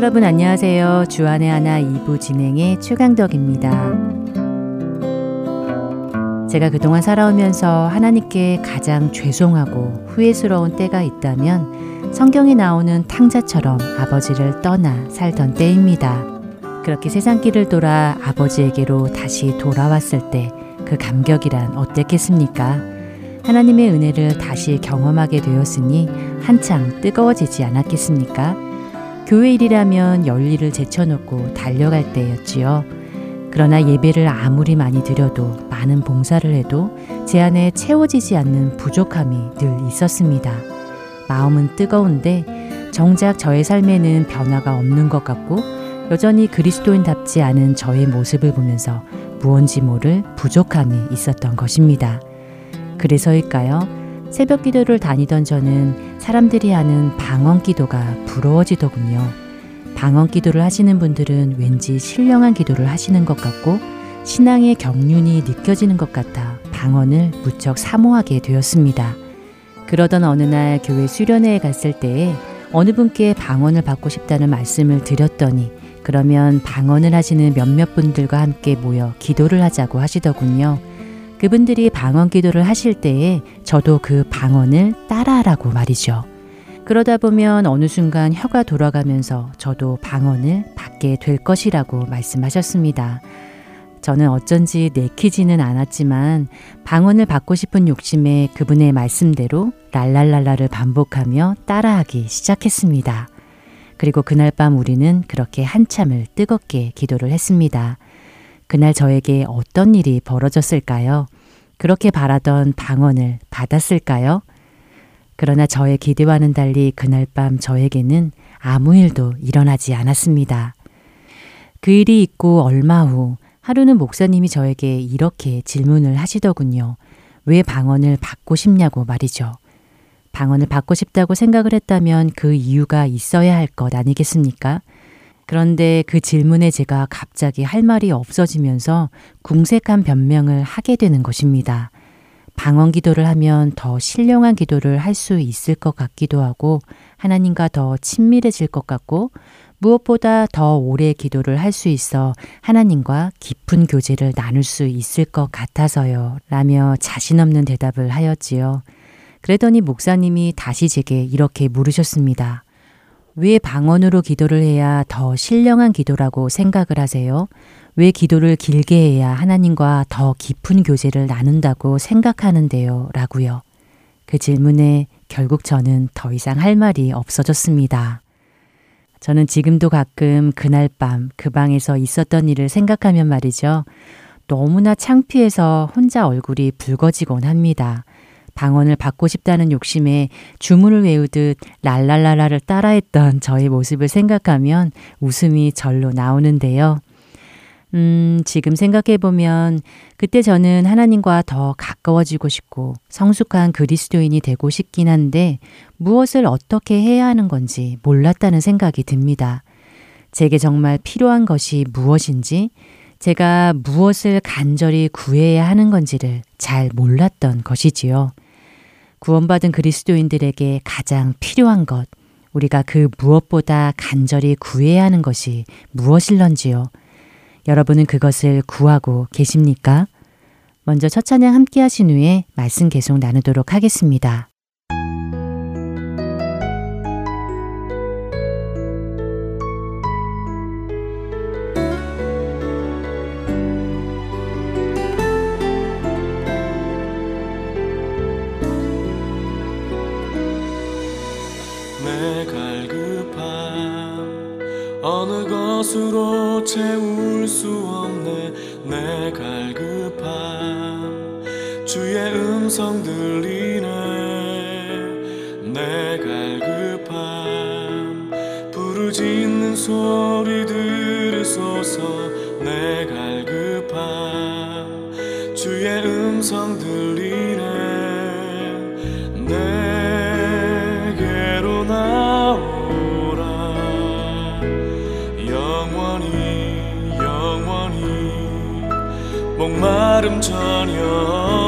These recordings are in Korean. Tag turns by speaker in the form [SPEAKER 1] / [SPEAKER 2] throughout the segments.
[SPEAKER 1] 여러분 안녕하세요. 주안의 하나 2부 진행의 최강덕입니다. 제가 그동안 살아오면서 하나님께 가장 죄송하고 후회스러운 때가 있다면 성경에 나오는 탕자처럼 아버지를 떠나 살던 때입니다. 그렇게 세상 길을 돌아 아버지에게로 다시 돌아왔을 때 그 감격이란 어땠겠습니까? 하나님의 은혜를 다시 경험하게 되었으니 한창 뜨거워지지 않았겠습니까? 교회 일이라면 열일을 제쳐놓고 달려갈 때였지요. 그러나 예배를 아무리 많이 드려도 많은 봉사를 해도 제 안에 채워지지 않는 부족함이 늘 있었습니다. 마음은 뜨거운데 정작 저의 삶에는 변화가 없는 것 같고 여전히 그리스도인답지 않은 저의 모습을 보면서 무언지 모를 부족함이 있었던 것입니다. 그래서일까요? 새벽 기도를 다니던 저는 사람들이 하는 방언 기도가 부러워지더군요. 방언 기도를 하시는 분들은 왠지 신령한 기도를 하시는 것 같고 신앙의 경륜이 느껴지는 것 같아 방언을 무척 사모하게 되었습니다. 그러던 어느 날 교회 수련회에 갔을 때에 어느 분께 방언을 받고 싶다는 말씀을 드렸더니 그러면 방언을 하시는 몇몇 분들과 함께 모여 기도를 하자고 하시더군요. 그분들이 방언 기도를 하실 때에 저도 그 방언을 따라하라고 말이죠. 그러다 보면 어느 순간 혀가 돌아가면서 저도 방언을 받게 될 것이라고 말씀하셨습니다. 저는 어쩐지 내키지는 않았지만 방언을 받고 싶은 욕심에 그분의 말씀대로 랄랄랄라를 반복하며 따라하기 시작했습니다. 그리고 그날 밤 우리는 그렇게 한참을 뜨겁게 기도를 했습니다. 그날 저에게 어떤 일이 벌어졌을까요? 그렇게 바라던 방언을 받았을까요? 그러나 저의 기대와는 달리 그날 밤 저에게는 아무 일도 일어나지 않았습니다. 그 일이 있고 얼마 후 하루는 목사님이 저에게 이렇게 질문을 하시더군요. 왜 방언을 받고 싶냐고 말이죠. 방언을 받고 싶다고 생각을 했다면 그 이유가 있어야 할 것 아니겠습니까? 그런데 그 질문에 제가 갑자기 할 말이 없어지면서 궁색한 변명을 하게 되는 것입니다. 방언 기도를 하면 더 신령한 기도를 할 수 있을 것 같기도 하고 하나님과 더 친밀해질 것 같고 무엇보다 더 오래 기도를 할 수 있어 하나님과 깊은 교제를 나눌 수 있을 것 같아서요. 라며 자신 없는 대답을 하였지요. 그러더니 목사님이 다시 제게 이렇게 물으셨습니다. 왜 방언으로 기도를 해야 더 신령한 기도라고 생각을 하세요? 왜 기도를 길게 해야 하나님과 더 깊은 교제를 나눈다고 생각하는데요? 라고요. 그 질문에 결국 저는 더 이상 할 말이 없어졌습니다. 저는 지금도 가끔 그날 밤 그 방에서 있었던 일을 생각하면 말이죠. 너무나 창피해서 혼자 얼굴이 붉어지곤 합니다. 방언을 받고 싶다는 욕심에 주문을 외우듯 랄랄라라를 따라했던 저의 모습을 생각하면 웃음이 절로 나오는데요. 음, 지금 생각해보면 그때 저는 하나님과 더 가까워지고 싶고 성숙한 그리스도인이 되고 싶긴 한데 무엇을 어떻게 해야 하는 건지 몰랐다는 생각이 듭니다. 제게 정말 필요한 것이 무엇인지 제가 무엇을 간절히 구해야 하는 건지를 잘 몰랐던 것이지요. 구원받은 그리스도인들에게 가장 필요한 것, 우리가 그 무엇보다 간절히 구해야 하는 것이 무엇일런지요. 여러분은 그것을 구하고 계십니까? 먼저 첫 찬양 함께 하신 후에 말씀 계속 나누도록 하겠습니다.
[SPEAKER 2] 어느 것으로 채울 수 없네 내 갈급함. 주의 음성 들리네 내 갈급함. 부르짖는 소리 들으소서 내 갈급함. 주의 음성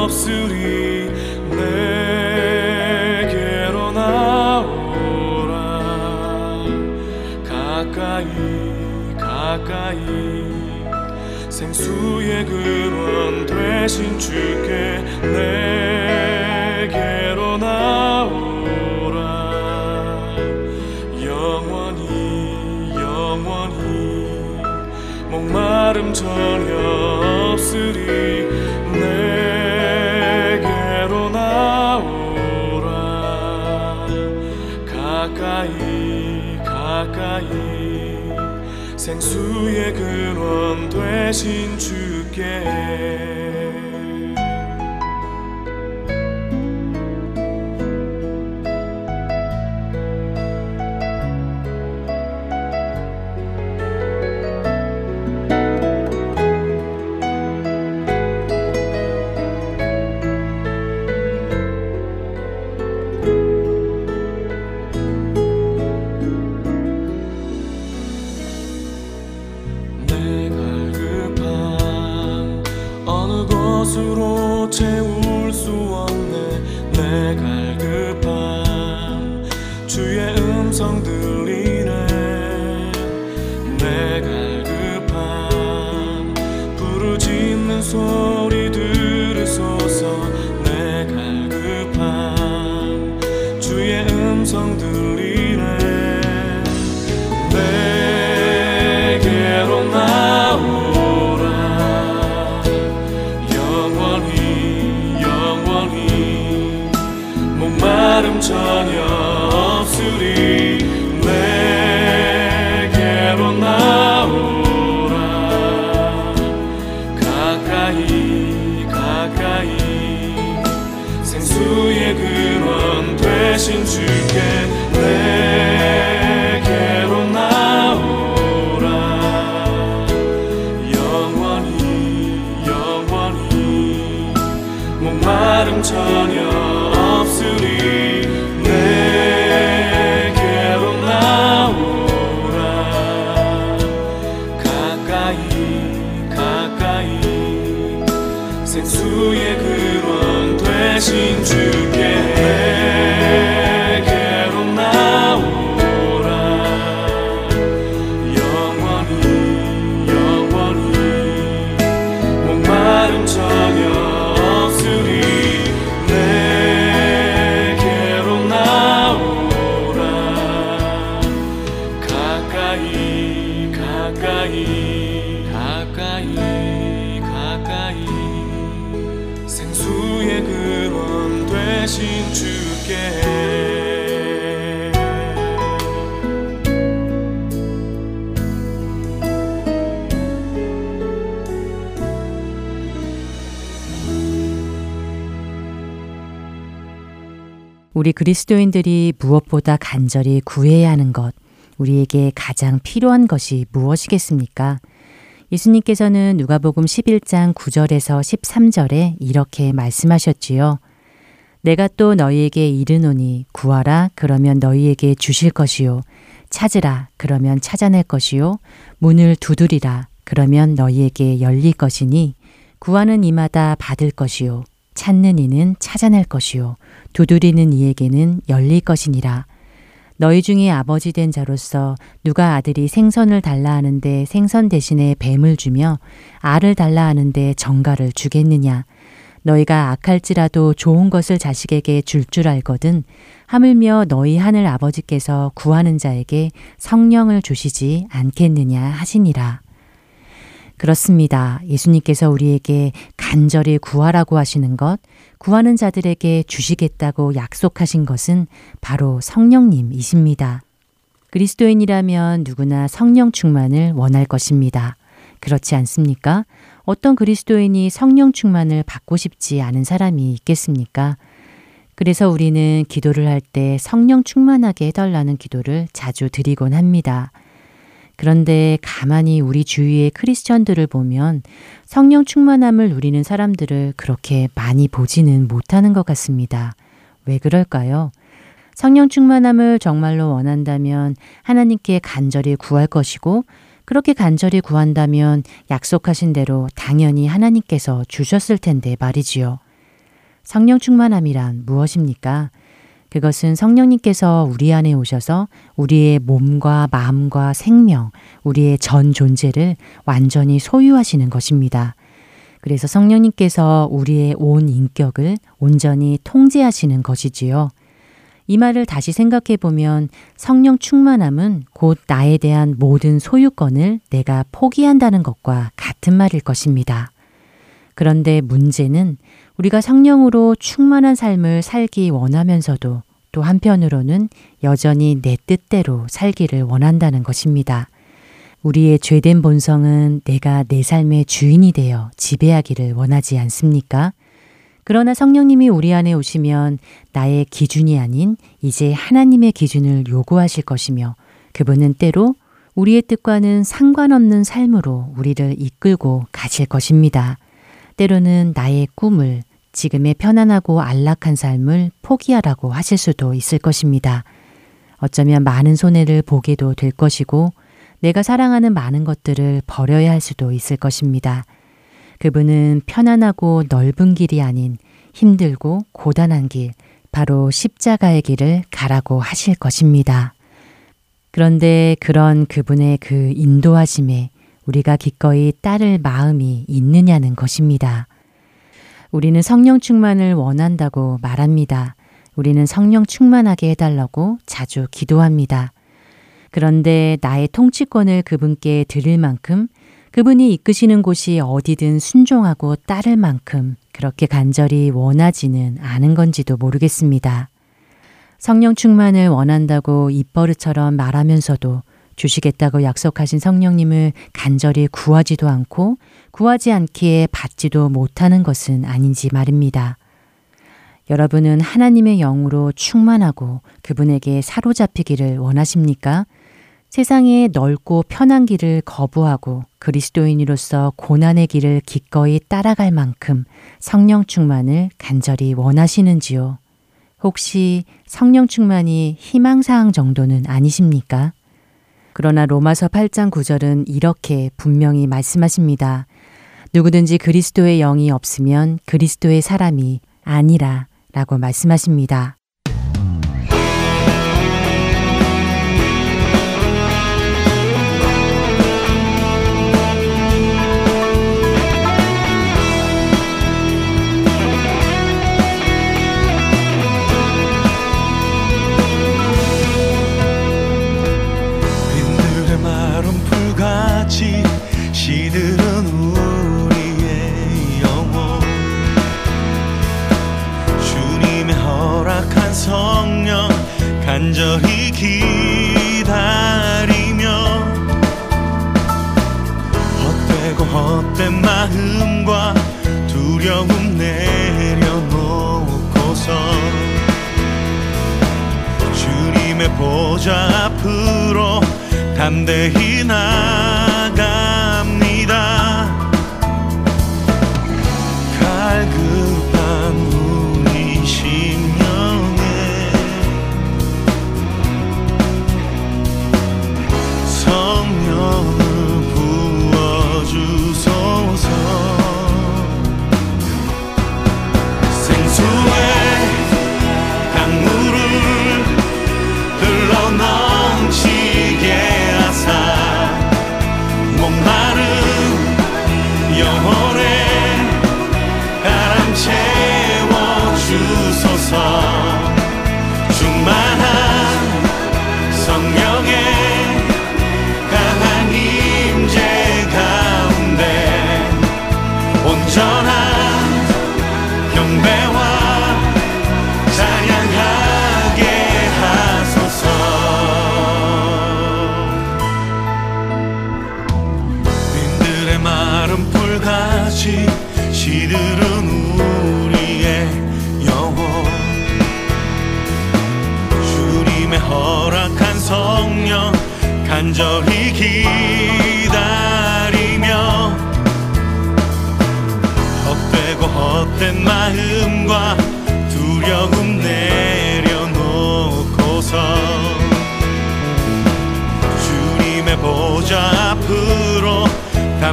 [SPEAKER 2] 없으리 내게로 나오라. 가까이 가까이 생수의 근원 되신 주께 내게로 나오라. 영원히 영원히 목마름 전혀 없으리 생수의 근원 되신 주께
[SPEAKER 1] 우리 그리스도인들이 무엇보다 간절히 구해야 하는 것, 우리에게 가장 필요한 것이 무엇이겠습니까? 예수님께서는 누가복음 11장 9절에서 13절에 이렇게 말씀하셨지요. 내가 또 너희에게 이르노니 구하라 그러면 너희에게 주실 것이요 찾으라 그러면 찾아낼 것이요 문을 두드리라 그러면 너희에게 열릴 것이니 구하는 이마다 받을 것이요 찾는 이는 찾아낼 것이요. 두드리는 이에게는 열릴 것이니라. 너희 중에 아버지 된 자로서 누가 아들이 생선을 달라 하는데 생선 대신에 뱀을 주며 알을 달라 하는데 정가를 주겠느냐? 너희가 악할지라도 좋은 것을 자식에게 줄줄 알거든 하물며 너희 하늘 아버지께서 구하는 자에게 성령을 주시지 않겠느냐 하시니라. 그렇습니다. 예수님께서 우리에게 간절히 구하라고 하시는 것, 구하는 자들에게 주시겠다고 약속하신 것은 바로 성령님이십니다. 그리스도인이라면 누구나 성령 충만을 원할 것입니다. 그렇지 않습니까? 어떤 그리스도인이 성령 충만을 받고 싶지 않은 사람이 있겠습니까? 그래서 우리는 기도를 할 때 성령 충만하게 해달라는 기도를 자주 드리곤 합니다. 그런데 가만히 우리 주위의 크리스천들을 보면 성령 충만함을 누리는 사람들을 그렇게 많이 보지는 못하는 것 같습니다. 왜 그럴까요? 성령 충만함을 정말로 원한다면 하나님께 간절히 구할 것이고 그렇게 간절히 구한다면 약속하신 대로 당연히 하나님께서 주셨을 텐데 말이지요. 성령 충만함이란 무엇입니까? 그것은 성령님께서 우리 안에 오셔서 우리의 몸과 마음과 생명, 우리의 전 존재를 완전히 소유하시는 것입니다. 그래서 성령님께서 우리의 온 인격을 온전히 통제하시는 것이지요. 이 말을 다시 생각해 보면 성령 충만함은 곧 나에 대한 모든 소유권을 내가 포기한다는 것과 같은 말일 것입니다. 그런데 문제는 우리가 성령으로 충만한 삶을 살기 원하면서도 또 한편으로는 여전히 내 뜻대로 살기를 원한다는 것입니다. 우리의 죄된 본성은 내가 내 삶의 주인이 되어 지배하기를 원하지 않습니까? 그러나 성령님이 우리 안에 오시면 나의 기준이 아닌 이제 하나님의 기준을 요구하실 것이며 그분은 때로 우리의 뜻과는 상관없는 삶으로 우리를 이끌고 가실 것입니다. 때로는 나의 꿈을 지금의 편안하고 안락한 삶을 포기하라고 하실 수도 있을 것입니다. 어쩌면 많은 손해를 보게도 될 것이고 내가 사랑하는 많은 것들을 버려야 할 수도 있을 것입니다. 그분은 편안하고 넓은 길이 아닌 힘들고 고단한 길, 바로 십자가의 길을 가라고 하실 것입니다. 그런데 그런 그분의 그 인도하심에 우리가 기꺼이 따를 마음이 있느냐는 것입니다. 우리는 성령 충만을 원한다고 말합니다. 우리는 성령 충만하게 해달라고 자주 기도합니다. 그런데 나의 통치권을 그분께 드릴 만큼 그분이 이끄시는 곳이 어디든 순종하고 따를 만큼 그렇게 간절히 원하지는 않은 건지도 모르겠습니다. 성령 충만을 원한다고 입버릇처럼 말하면서도 주시겠다고 약속하신 성령님을 간절히 구하지도 않고 구하지 않기에 받지도 못하는 것은 아닌지 말입니다. 여러분은 하나님의 영으로 충만하고 그분에게 사로잡히기를 원하십니까? 세상의 넓고 편한 길을 거부하고 그리스도인으로서 고난의 길을 기꺼이 따라갈 만큼 성령 충만을 간절히 원하시는지요? 혹시 성령 충만이 희망사항 정도는 아니십니까? 그러나 로마서 8장 9절은 이렇게 분명히 말씀하십니다. 누구든지 그리스도의 영이 없으면 그리스도의 사람이 아니라 라고 말씀하십니다.
[SPEAKER 3] 간절히 기다리며 헛되고 헛된 마음과 두려움 내려놓고서 주님의 보좌 앞으로 담대히 나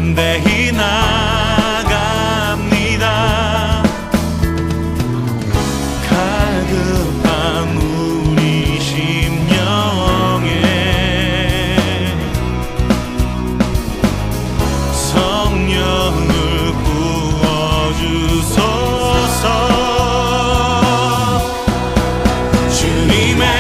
[SPEAKER 3] 담대히 나갑니다. 가급한 우리 심령에 성령을 부어주소서. 주님의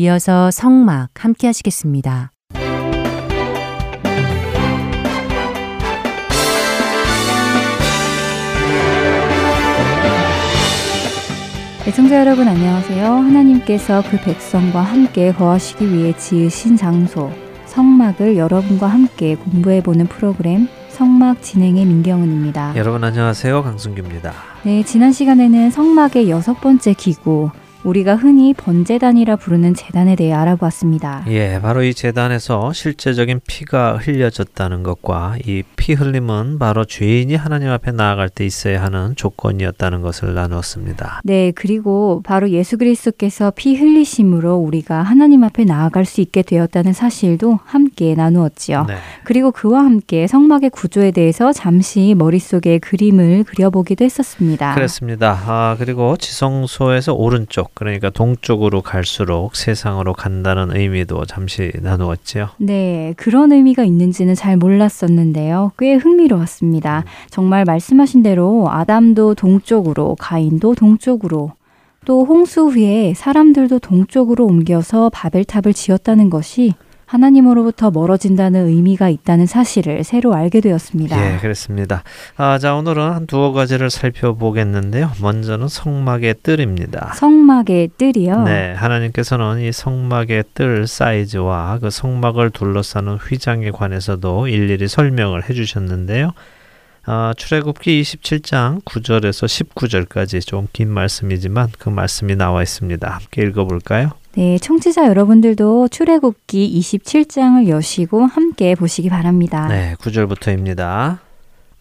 [SPEAKER 1] 이어서 성막 함께 하시겠습니다.
[SPEAKER 4] 애청자 여러분 안녕하세요. 하나님께서 그 백성과 함께 거하시기 위해 지으신 장소 성막을 여러분과 함께 공부해 보는 프로그램 성막 진행의 민경은입니다.
[SPEAKER 5] 여러분 안녕하세요. 강승규입니다.
[SPEAKER 4] 네, 지난 시간에는 성막의 여섯 번째 기구 우리가 흔히 번제단이라 부르는 재단에 대해 알아보았습니다.
[SPEAKER 5] 예, 바로 이 재단에서 실제적인 피가 흘려졌다는 것과 이 피 흘림은 바로 죄인이 하나님 앞에 나아갈 때 있어야 하는 조건이었다는 것을 나누었습니다.
[SPEAKER 4] 네, 그리고 바로 예수 그리스도께서 피 흘리심으로 우리가 하나님 앞에 나아갈 수 있게 되었다는 사실도 함께 나누었지요. 네. 그리고 그와 함께 성막의 구조에 대해서 잠시 머릿속에 그림을 그려보기도 했었습니다.
[SPEAKER 5] 그렇습니다. 아, 그리고 지성소에서 오른쪽 그러니까 동쪽으로 갈수록 세상으로 간다는 의미도 잠시 나누었지요.
[SPEAKER 4] 네, 그런 의미가 있는지는 잘 몰랐었는데요. 꽤 흥미로웠습니다. 음. 정말 말씀하신 대로 아담도 동쪽으로, 가인도 동쪽으로, 또 홍수 후에 사람들도 동쪽으로 옮겨서 바벨탑을 지었다는 것이 하나님으로부터 멀어진다는 의미가 있다는 사실을 새로 알게 되었습니다.
[SPEAKER 5] 예, 그렇습니다. 아, 자, 오늘은 한 두어 가지를 살펴보겠는데요. 먼저는 성막의 뜰입니다.
[SPEAKER 4] 성막의 뜰이요?
[SPEAKER 5] 네, 하나님께서는 이 성막의 뜰 사이즈와 그 성막을 둘러싸는 휘장에 관해서도 일일이 설명을 해 주셨는데요. 아, 출애굽기 27장 9절에서 19절까지 좀 긴 말씀이지만 그 말씀이 나와 있습니다. 함께 읽어 볼까요?
[SPEAKER 4] 네, 청취자 여러분들도 출애굽기 27장을 여시고 함께 보시기 바랍니다.
[SPEAKER 5] 네, 9절부터입니다.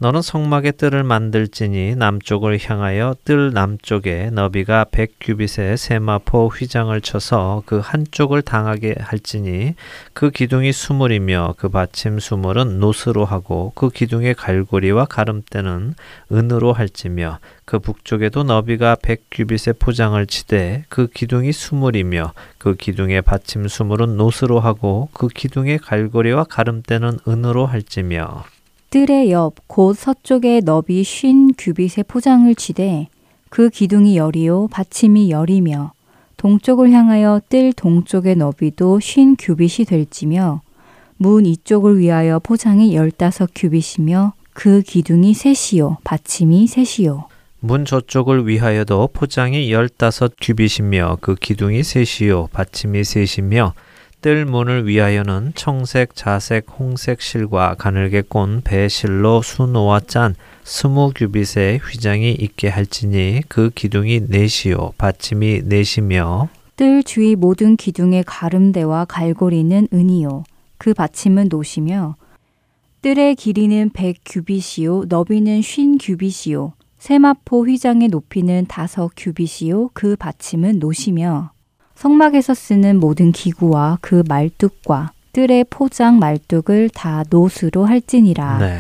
[SPEAKER 5] 너는 성막의 뜰을 만들지니 남쪽을 향하여 뜰 남쪽에 너비가 백 규빗의 세마포 휘장을 쳐서 그 한쪽을 당하게 할지니 그 기둥이 수물이며 그 받침 수물은 노스로 하고 그 기둥의 갈고리와 가름대는 은으로 할지며 그 북쪽에도 너비가 백 규빗의 포장을 치되 그 기둥이 수물이며 그 기둥의 받침 수물은 노스로 하고 그 기둥의 갈고리와 가름대는 은으로 할지며
[SPEAKER 4] 뜰의 옆 곧 서쪽에 너비 쉰 규빗의 포장을 치되 그 기둥이 열이요 받침이 열이며 동쪽을 향하여 뜰 동쪽의 너비도 쉰 규빗이 될지며 문 이쪽을 위하여 포장이 열다섯 규빗이며 그 기둥이 셋이요 받침이 셋이요.
[SPEAKER 5] 문 저쪽을 위하여도 포장이 열다섯 규빗이며 그 기둥이 셋이요 받침이 셋이며 뜰 문을 위하여는 청색, 자색, 홍색 실과 가늘게 꼰 배실로 수놓아 짠 스무 규빗의 휘장이 있게 할지니 그 기둥이 넷이요. 받침이 넷이며
[SPEAKER 4] 뜰 주위 모든 기둥의 가름대와 갈고리는 은이요. 그 받침은 노시며 뜰의 길이는 백 규빗이요. 너비는 쉰 규빗이요. 세마포 휘장의 높이는 다섯 규빗이요. 그 받침은 노시며 성막에서 쓰는 모든 기구와 그 말뚝과 뜰의 포장 말뚝을 다 노수로 할지니라. 네.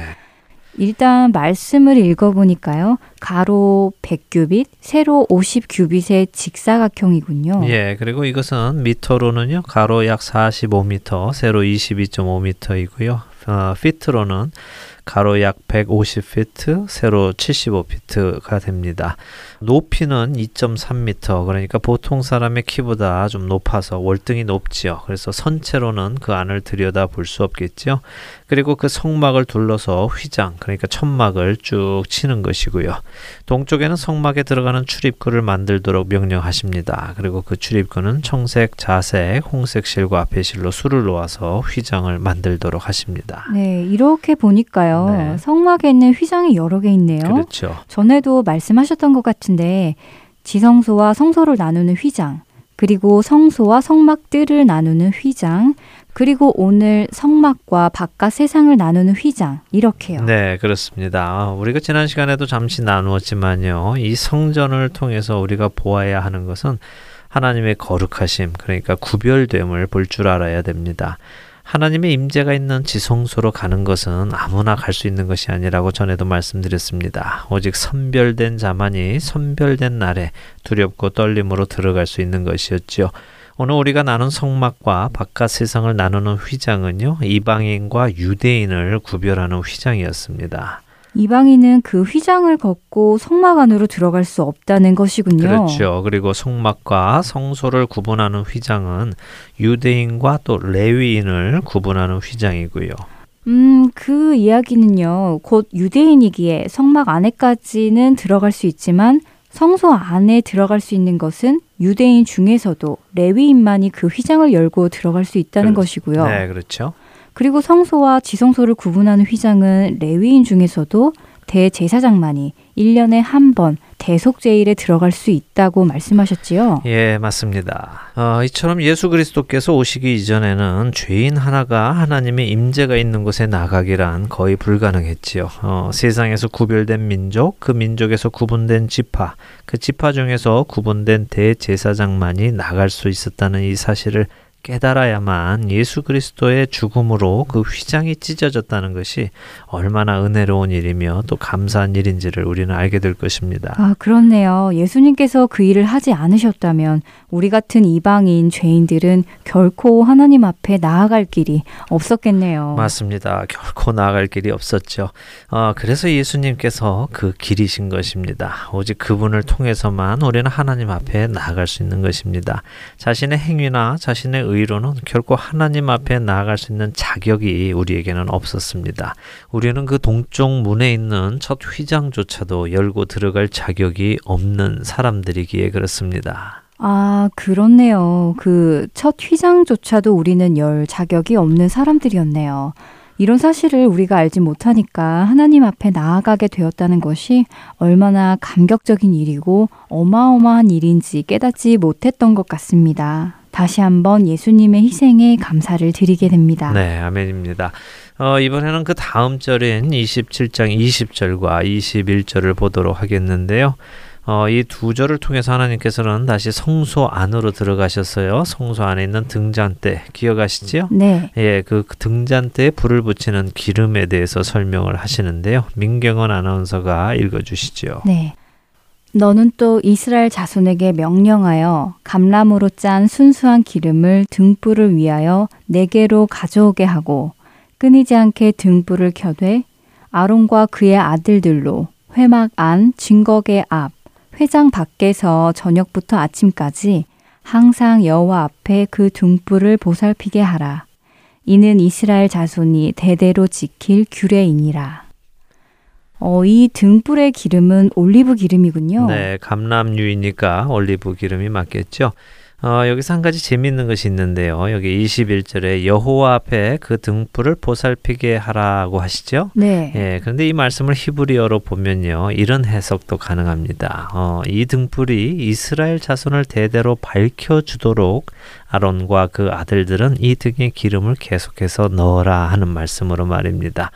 [SPEAKER 4] 일단 말씀을 읽어보니까요. 가로 100규빗, 세로 50규빗의 직사각형이군요.
[SPEAKER 5] 예, 그리고 이것은 미터로는요. 가로 약 45m, 세로 22.5m이고요. 어, 피트로는 가로 약 150피트, 세로 75피트가 됩니다. 높이는 2.3m 그러니까 보통 사람의 키보다 좀 높아서 월등히 높지요. 그래서 선체로는 그 안을 들여다 볼 수 없겠죠. 그리고 그 성막을 둘러서 휘장 그러니까 천막을 쭉 치는 것이고요. 동쪽에는 성막에 들어가는 출입구를 만들도록 명령하십니다. 그리고 그 출입구는 청색, 자색, 홍색 실과 배실로 술을 놓아서 휘장을 만들도록 하십니다.
[SPEAKER 4] 네, 이렇게 보니까요. 네. 성막에 있는 휘장이 여러 개 있네요.
[SPEAKER 5] 그렇죠.
[SPEAKER 4] 전에도 말씀하셨던 것 같은 같은데 지성소와 성소를 나누는 휘장, 그리고 성소와 성막들을 나누는 휘장, 그리고 오늘 성막과 바깥 세상을 나누는 휘장 이렇게요.
[SPEAKER 5] 네, 그렇습니다. 우리가 지난 시간에도 잠시 나누었지만요. 이 성전을 통해서 우리가 보아야 하는 것은 하나님의 거룩하심, 그러니까 구별됨을 볼 줄 알아야 됩니다. 하나님의 임재가 있는 지성소로 가는 것은 아무나 갈 수 있는 것이 아니라고 전에도 말씀드렸습니다. 오직 선별된 자만이 선별된 날에 두렵고 떨림으로 들어갈 수 있는 것이었지요. 오늘 우리가 나눈 성막과 바깥 세상을 나누는 휘장은요, 이방인과 유대인을 구별하는 휘장이었습니다.
[SPEAKER 4] 이방인은 그 휘장을 걷고 성막 안으로 들어갈 수 없다는 것이군요.
[SPEAKER 5] 그렇죠. 그리고 성막과 성소를 구분하는 휘장은 유대인과 또 레위인을 구분하는 휘장이고요.
[SPEAKER 4] 음, 그 이야기는요. 곧 유대인이기에 성막 안에까지는 들어갈 수 있지만 성소 안에 들어갈 수 있는 것은 유대인 중에서도 레위인만이 그 휘장을 열고 들어갈 수 있다는
[SPEAKER 5] 그렇-
[SPEAKER 4] 것이고요.
[SPEAKER 5] 네, 그렇죠.
[SPEAKER 4] 그리고 성소와 지성소를 구분하는 휘장은 레위인 중에서도 대제사장만이 1년에 한 번 대속제일에 들어갈 수 있다고 말씀하셨지요.
[SPEAKER 5] 예, 맞습니다. 어, 이처럼 예수 그리스도께서 오시기 이전에는 죄인 하나가 하나님의 임재가 있는 곳에 나가기란 거의 불가능했지요. 어, 세상에서 구별된 민족, 그 민족에서 구분된 지파, 그 지파 중에서 구분된 대제사장만이 나갈 수 있었다는 이 사실을 깨달아야만 예수 그리스도의 죽음으로 그 휘장이 찢어졌다는 것이 얼마나 은혜로운 일이며 또 감사한 일인지를 우리는 알게 될 것입니다.
[SPEAKER 4] 아, 그렇네요. 예수님께서 그 일을 하지 않으셨다면 우리 같은 이방인 죄인들은 결코 하나님 앞에 나아갈 길이 없었겠네요.
[SPEAKER 5] 맞습니다. 결코 나아갈 길이 없었죠. 어, 그래서 예수님께서 그 길이신 것입니다. 오직 그분을 통해서만 우리는 하나님 앞에 나아갈 수 있는 것입니다. 자신의 행위나 자신의 의로는 결코 하나님 앞에 나아갈 수 있는 자격이 우리에게는 없었습니다. 우리는 그 동쪽 문에 있는 첫 휘장조차도 열고 들어갈 자격이 없는 사람들이기에 그렇습니다.
[SPEAKER 4] 아, 그렇네요. 그 첫 휘장조차도 우리는 열 자격이 없는 사람들이었네요. 이런 사실을 우리가 알지 못하니까 하나님 앞에 나아가게 되었다는 것이 얼마나 감격적인 일이고 어마어마한 일인지 깨닫지 못했던 것 같습니다. 다시 한번 예수님의 희생에 감사를 드리게 됩니다.
[SPEAKER 5] 네, 아멘입니다. 어, 이번에는 그 다음 절인 27장 20절과 21절을 보도록 하겠는데요. 어, 이 두 절을 통해서 하나님께서는 다시 성소 안으로 들어가셨어요. 성소 안에 있는 등잔대 기억하시지요?
[SPEAKER 4] 네.
[SPEAKER 5] 예, 그 등잔대에 불을 붙이는 기름에 대해서 설명을 하시는데요. 민경원 아나운서가 읽어주시죠.
[SPEAKER 4] 네. 너는 또 이스라엘 자손에게 명령하여 감람으로 짠 순수한 기름을 등불을 위하여 내게로 가져오게 하고 끊이지 않게 등불을 켜되 아론과 그의 아들들로 회막 안 증거계 앞 회장 밖에서 저녁부터 아침까지 항상 여호와 앞에 그 등불을 보살피게 하라. 이는 이스라엘 자손이 대대로 지킬 규례이니라. 어, 이 등불의 기름은 올리브 기름이군요.
[SPEAKER 5] 네, 감람유이니까 올리브 기름이 맞겠죠. 어, 여기서 한 가지 재미있는 것이 있는데요. 여기 21절에 여호와 앞에 그 등불을 보살피게 하라고 하시죠.
[SPEAKER 4] 네.
[SPEAKER 5] 예, 그런데 이 말씀을 히브리어로 보면요. 이런 해석도 가능합니다. 어, 이 등불이 이스라엘 자손을 대대로 밝혀 주도록 아론과 그 아들들은 이 등에 기름을 계속해서 넣어라 하는 말씀으로 말입니다.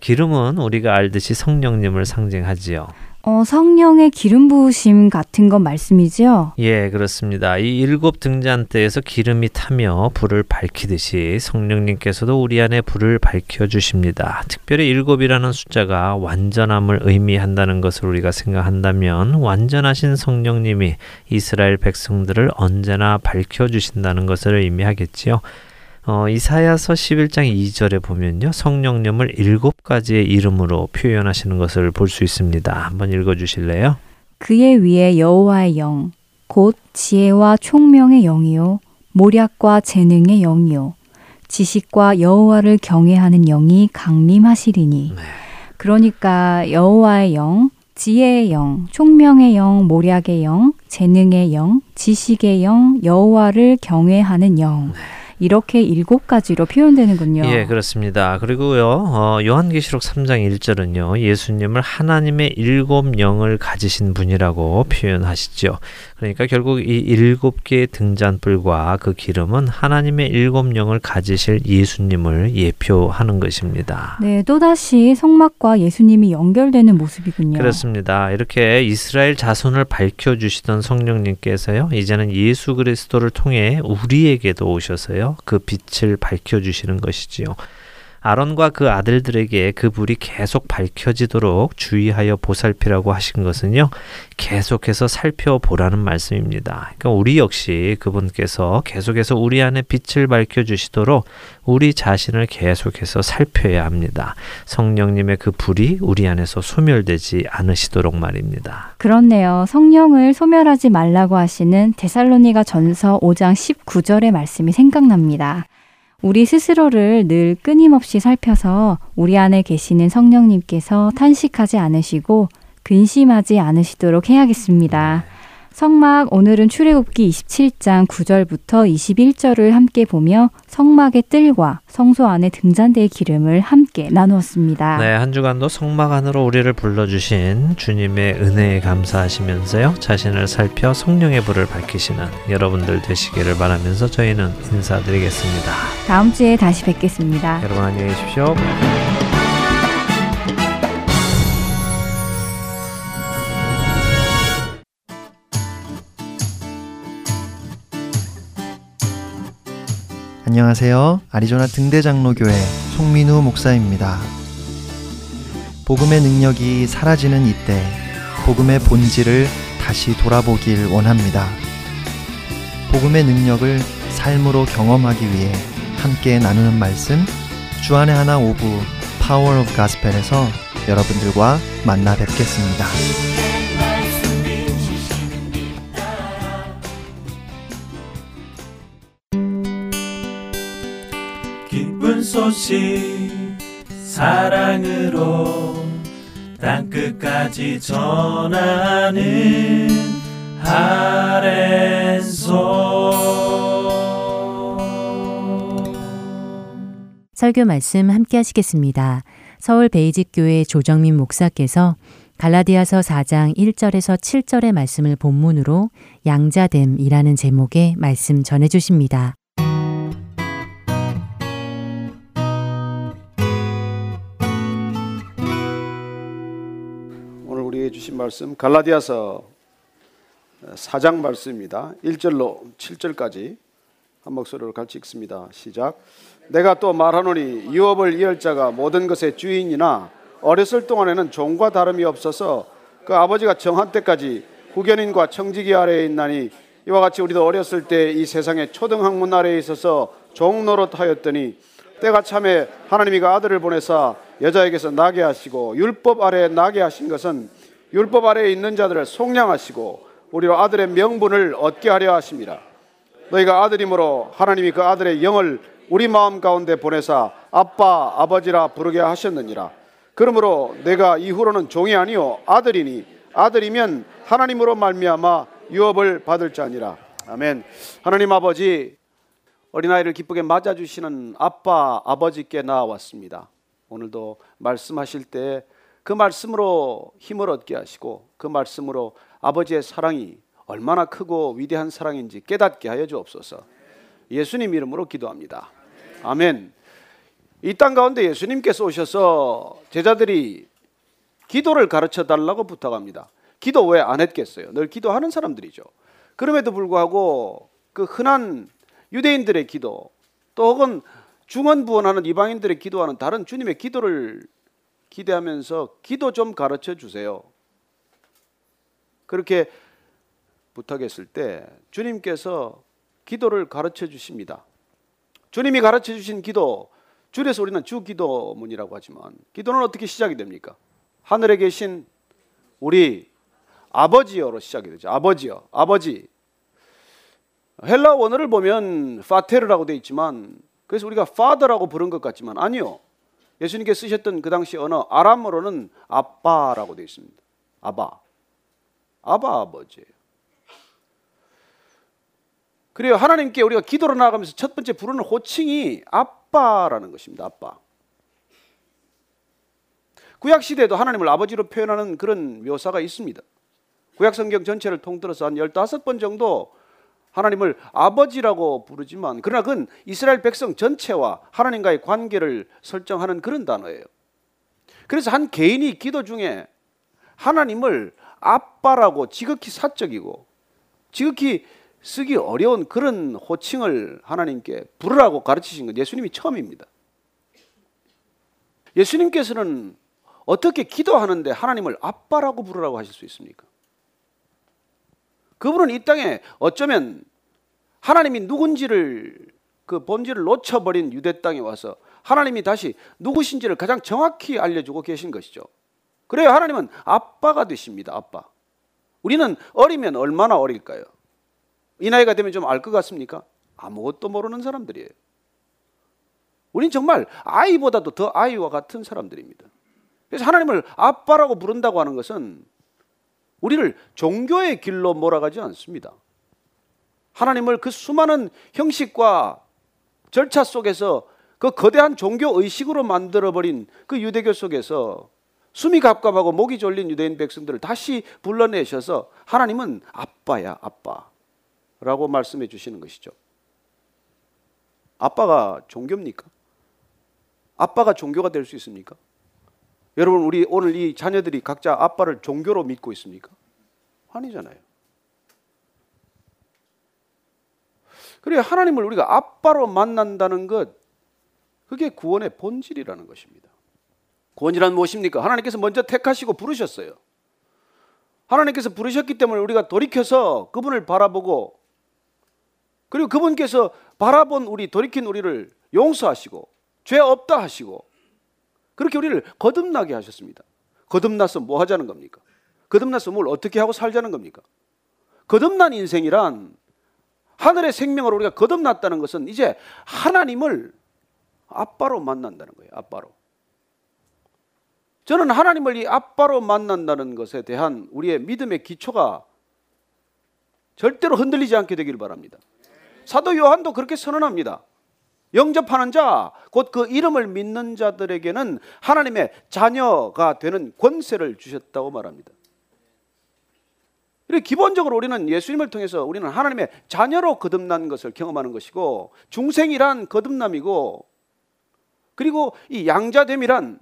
[SPEAKER 5] 기름은 우리가 알듯이 성령님을 상징하지요.
[SPEAKER 4] 어, 성령의 기름 부으심 같은 건 말씀이죠?
[SPEAKER 5] 예, 그렇습니다. 이 일곱 등잔대에서 기름이 타며 불을 밝히듯이 성령님께서도 우리 안에 불을 밝혀 주십니다. 특별히 일곱이라는 숫자가 완전함을 의미한다는 것을 우리가 생각한다면 완전하신 성령님이 이스라엘 백성들을 언제나 밝혀 주신다는 것을 의미하겠지요. 어, 이사야서 11장 2절에 보면요. 성령님을 일곱 가지의 이름으로 표현하시는 것을 볼 수 있습니다. 한번 읽어 주실래요?
[SPEAKER 4] 그의 위에 여호와의 영, 곧 지혜와 총명의 영이요, 모략과 재능의 영이요, 지식과 여호와를 경외하는 영이 강림하시리니.
[SPEAKER 5] 네.
[SPEAKER 4] 그러니까 여호와의 영, 지혜의 영, 총명의 영, 모략의 영, 재능의 영, 지식의 영, 여호와를 경외하는 영. 이렇게 일곱 가지로 표현되는군요.
[SPEAKER 5] 예, 그렇습니다. 그리고요, 어, 요한계시록 3장 1절은요, 예수님을 하나님의 일곱 영을 가지신 분이라고 표현하시죠. 그러니까 결국 이 일곱 개의 등잔불과 그 기름은 하나님의 일곱 영을 가지실 예수님을 예표하는 것입니다.
[SPEAKER 4] 네, 또다시 성막과 예수님이 연결되는 모습이군요.
[SPEAKER 5] 그렇습니다. 이렇게 이스라엘 자손을 밝혀 주시던 성령님께서요, 이제는 예수 그리스도를 통해 우리에게도 오셔서요, 그 빛을 밝혀 주시는 것이지요. 아론과 그 아들들에게 그 불이 계속 밝혀지도록 주의하여 보살피라고 하신 것은요. 계속해서 살펴보라는 말씀입니다. 그러니까 우리 역시 그분께서 계속해서 우리 안에 빛을 밝혀 주시도록 우리 자신을 계속해서 살펴야 합니다. 성령님의 그 불이 우리 안에서 소멸되지 않으시도록 말입니다.
[SPEAKER 4] 그렇네요. 성령을 소멸하지 말라고 하시는 데살로니가 전서 5장 19절의 말씀이 생각납니다. 우리 스스로를 늘 끊임없이 살펴서 우리 안에 계시는 성령님께서 탄식하지 않으시고 근심하지 않으시도록 해야겠습니다. 성막 오늘은 출애굽기 27장 9절부터 21절을 함께 보며 성막의 뜰과 성소 안에 등잔대의 기름을 함께 나누었습니다.
[SPEAKER 5] 네, 한 주간도 성막 안으로 우리를 불러주신 주님의 은혜에 감사하시면서요, 자신을 살펴 성령의 불을 밝히시는 여러분들 되시기를 바라면서 저희는 인사드리겠습니다.
[SPEAKER 4] 다음 주에 다시 뵙겠습니다.
[SPEAKER 5] 여러분 안녕히 계십시오.
[SPEAKER 6] 안녕하세요. 아리조나 등대장로교회 송민우 목사입니다. 복음의 능력이 사라지는 이때 복음의 본질을 다시 돌아보길 원합니다. 복음의 능력을 삶으로 경험하기 위해 함께 나누는 말씀 주 안의 하나 오부 Power of Gospel에서 여러분들과 만나 뵙겠습니다.
[SPEAKER 2] 소식 사랑으로 땅끝까지 전하는 아랜소
[SPEAKER 1] 설교 말씀 함께 하시겠습니다. 서울 베이직교회 조정민 목사께서 갈라디아서 4장 1절에서 7절의 말씀을 본문으로 양자됨이라는 제목의 말씀 전해 주십니다.
[SPEAKER 7] 주신 말씀 갈라디아서 4장 말씀입니다. 1절로 7절까지 한 목소리로 같이 읽습니다. 시작. 내가 또 말하노니 유업을 이을 자가 모든 것의 주인이나 어렸을 동안에는 종과 다름이 없어서 그 아버지가 정한 때까지 후견인과 청지기 아래에 있나니 이와 같이 우리도 어렸을 때 이 세상의 초등학문 아래에 있어서 종 노릇하였더니 때가 참에 하나님이 그 아들을 보내사 여자에게서 나게 하시고 율법 아래에 나게 하신 것은 율법 아래에 있는 자들을 속량하시고 우리로 아들의 명분을 얻게 하려 하심이라 너희가 아들이므로 하나님이 그 아들의 영을 우리 마음 가운데 보내사 아빠 아버지라 부르게 하셨느니라. 그러므로 내가 이후로는 종이 아니요 아들이니 아들이면 하나님으로 말미암아 유업을 받을 자니라. 아멘. 하나님 아버지 어린아이를 기쁘게 맞아주시는 아빠, 아버지께 나왔습니다. 오늘도 말씀하실 때 그 말씀으로 힘을 얻게 하시고 그 말씀으로 아버지의 사랑이 얼마나 크고 위대한 사랑인지 깨닫게 하여 주옵소서. 예수님 이름으로 기도합니다. 아멘. 이 땅 가운데 예수님께서 오셔서 제자들이 기도를 가르쳐 달라고 부탁합니다. 기도 왜 안 했겠어요? 늘 기도하는 사람들이죠. 그럼에도 불구하고 그 흔한 유대인들의 기도 또 혹은 중언부언하는 이방인들의 기도와는 다른 주님의 기도를 기대하면서 기도 좀 가르쳐 주세요. 그렇게 부탁했을 때 주님께서 기도를 가르쳐 주십니다. 주님이 가르쳐 주신 기도 줄에서 우리는 주 기도문이라고 하지만 기도는 어떻게 시작이 됩니까? 하늘에 계신 우리 아버지여로 시작이 되죠. 아버지여, 아버지. 헬라 원어를 보면 파테르라고 되어 있지만 그래서 우리가 father라고 부른 것 같지만 아니요. 예수님께 쓰셨던 그 당시 언어 아람어로는 아빠라고 되어 있습니다. 아바. 아바 아버지예요. 그래요. 하나님께 우리가 기도로 나아가면서 첫 번째 부르는 호칭이 아빠라는 것입니다. 아빠. 구약 시대에도 하나님을 아버지로 표현하는 그런 묘사가 있습니다. 구약 성경 전체를 통틀어서 한 15번 정도 하나님을 아버지라고 부르지만 그러나 그건 이스라엘 백성 전체와 하나님과의 관계를 설정하는 그런 단어예요. 그래서 한 개인이 기도 중에 하나님을 아빠라고 지극히 사적이고 지극히 쓰기 어려운 그런 호칭을 하나님께 부르라고 가르치신 건 예수님이 처음입니다. 예수님께서는 어떻게 기도하는데 하나님을 아빠라고 부르라고 하실 수 있습니까? 그분은 이 땅에 어쩌면 하나님이 누군지를 그 본질을 놓쳐버린 유대 땅에 와서 하나님이 다시 누구신지를 가장 정확히 알려주고 계신 것이죠. 그래요. 하나님은 아빠가 되십니다. 아빠. 우리는 어리면 얼마나 어릴까요? 이 나이가 되면 좀 알 것 같습니까? 아무것도 모르는 사람들이에요. 우린 정말 아이보다도 더 아이와 같은 사람들입니다. 그래서 하나님을 아빠라고 부른다고 하는 것은 우리를 종교의 길로 몰아가지 않습니다. 하나님을 그 수많은 형식과 절차 속에서 그 거대한 종교 의식으로 만들어버린 그 유대교 속에서 숨이 갑갑하고 목이 졸린 유대인 백성들을 다시 불러내셔서 하나님은 아빠야, 아빠. 라고 말씀해 주시는 것이죠. 아빠가 종교입니까? 아빠가 종교가 될 수 있습니까? 여러분, 우리 오늘 이 자녀들이 각자 아빠를 종교로 믿고 있습니까? 아니잖아요. 그래 하나님을 우리가 아빠로 만난다는 것 그게 구원의 본질이라는 것입니다. 구원이란 무엇입니까? 하나님께서 먼저 택하시고 부르셨어요. 하나님께서 부르셨기 때문에 우리가 돌이켜서 그분을 바라보고 그리고 그분께서 바라본 우리 돌이킨 우리를 용서하시고 죄 없다 하시고 그렇게 우리를 거듭나게 하셨습니다. 거듭나서 뭐 하자는 겁니까? 거듭나서 뭘 어떻게 하고 살자는 겁니까? 거듭난 인생이란 하늘의 생명으로 우리가 거듭났다는 것은 이제 하나님을 아빠로 만난다는 거예요. 아빠로. 저는 하나님을 이 아빠로 만난다는 것에 대한 우리의 믿음의 기초가 절대로 흔들리지 않게 되기를 바랍니다. 사도 요한도 그렇게 선언합니다. 영접하는 자, 곧 그 이름을 믿는 자들에게는 하나님의 자녀가 되는 권세를 주셨다고 말합니다. 기본적으로 우리는 예수님을 통해서 우리는 하나님의 자녀로 거듭난 것을 경험하는 것이고 중생이란 거듭남이고 그리고 이 양자됨이란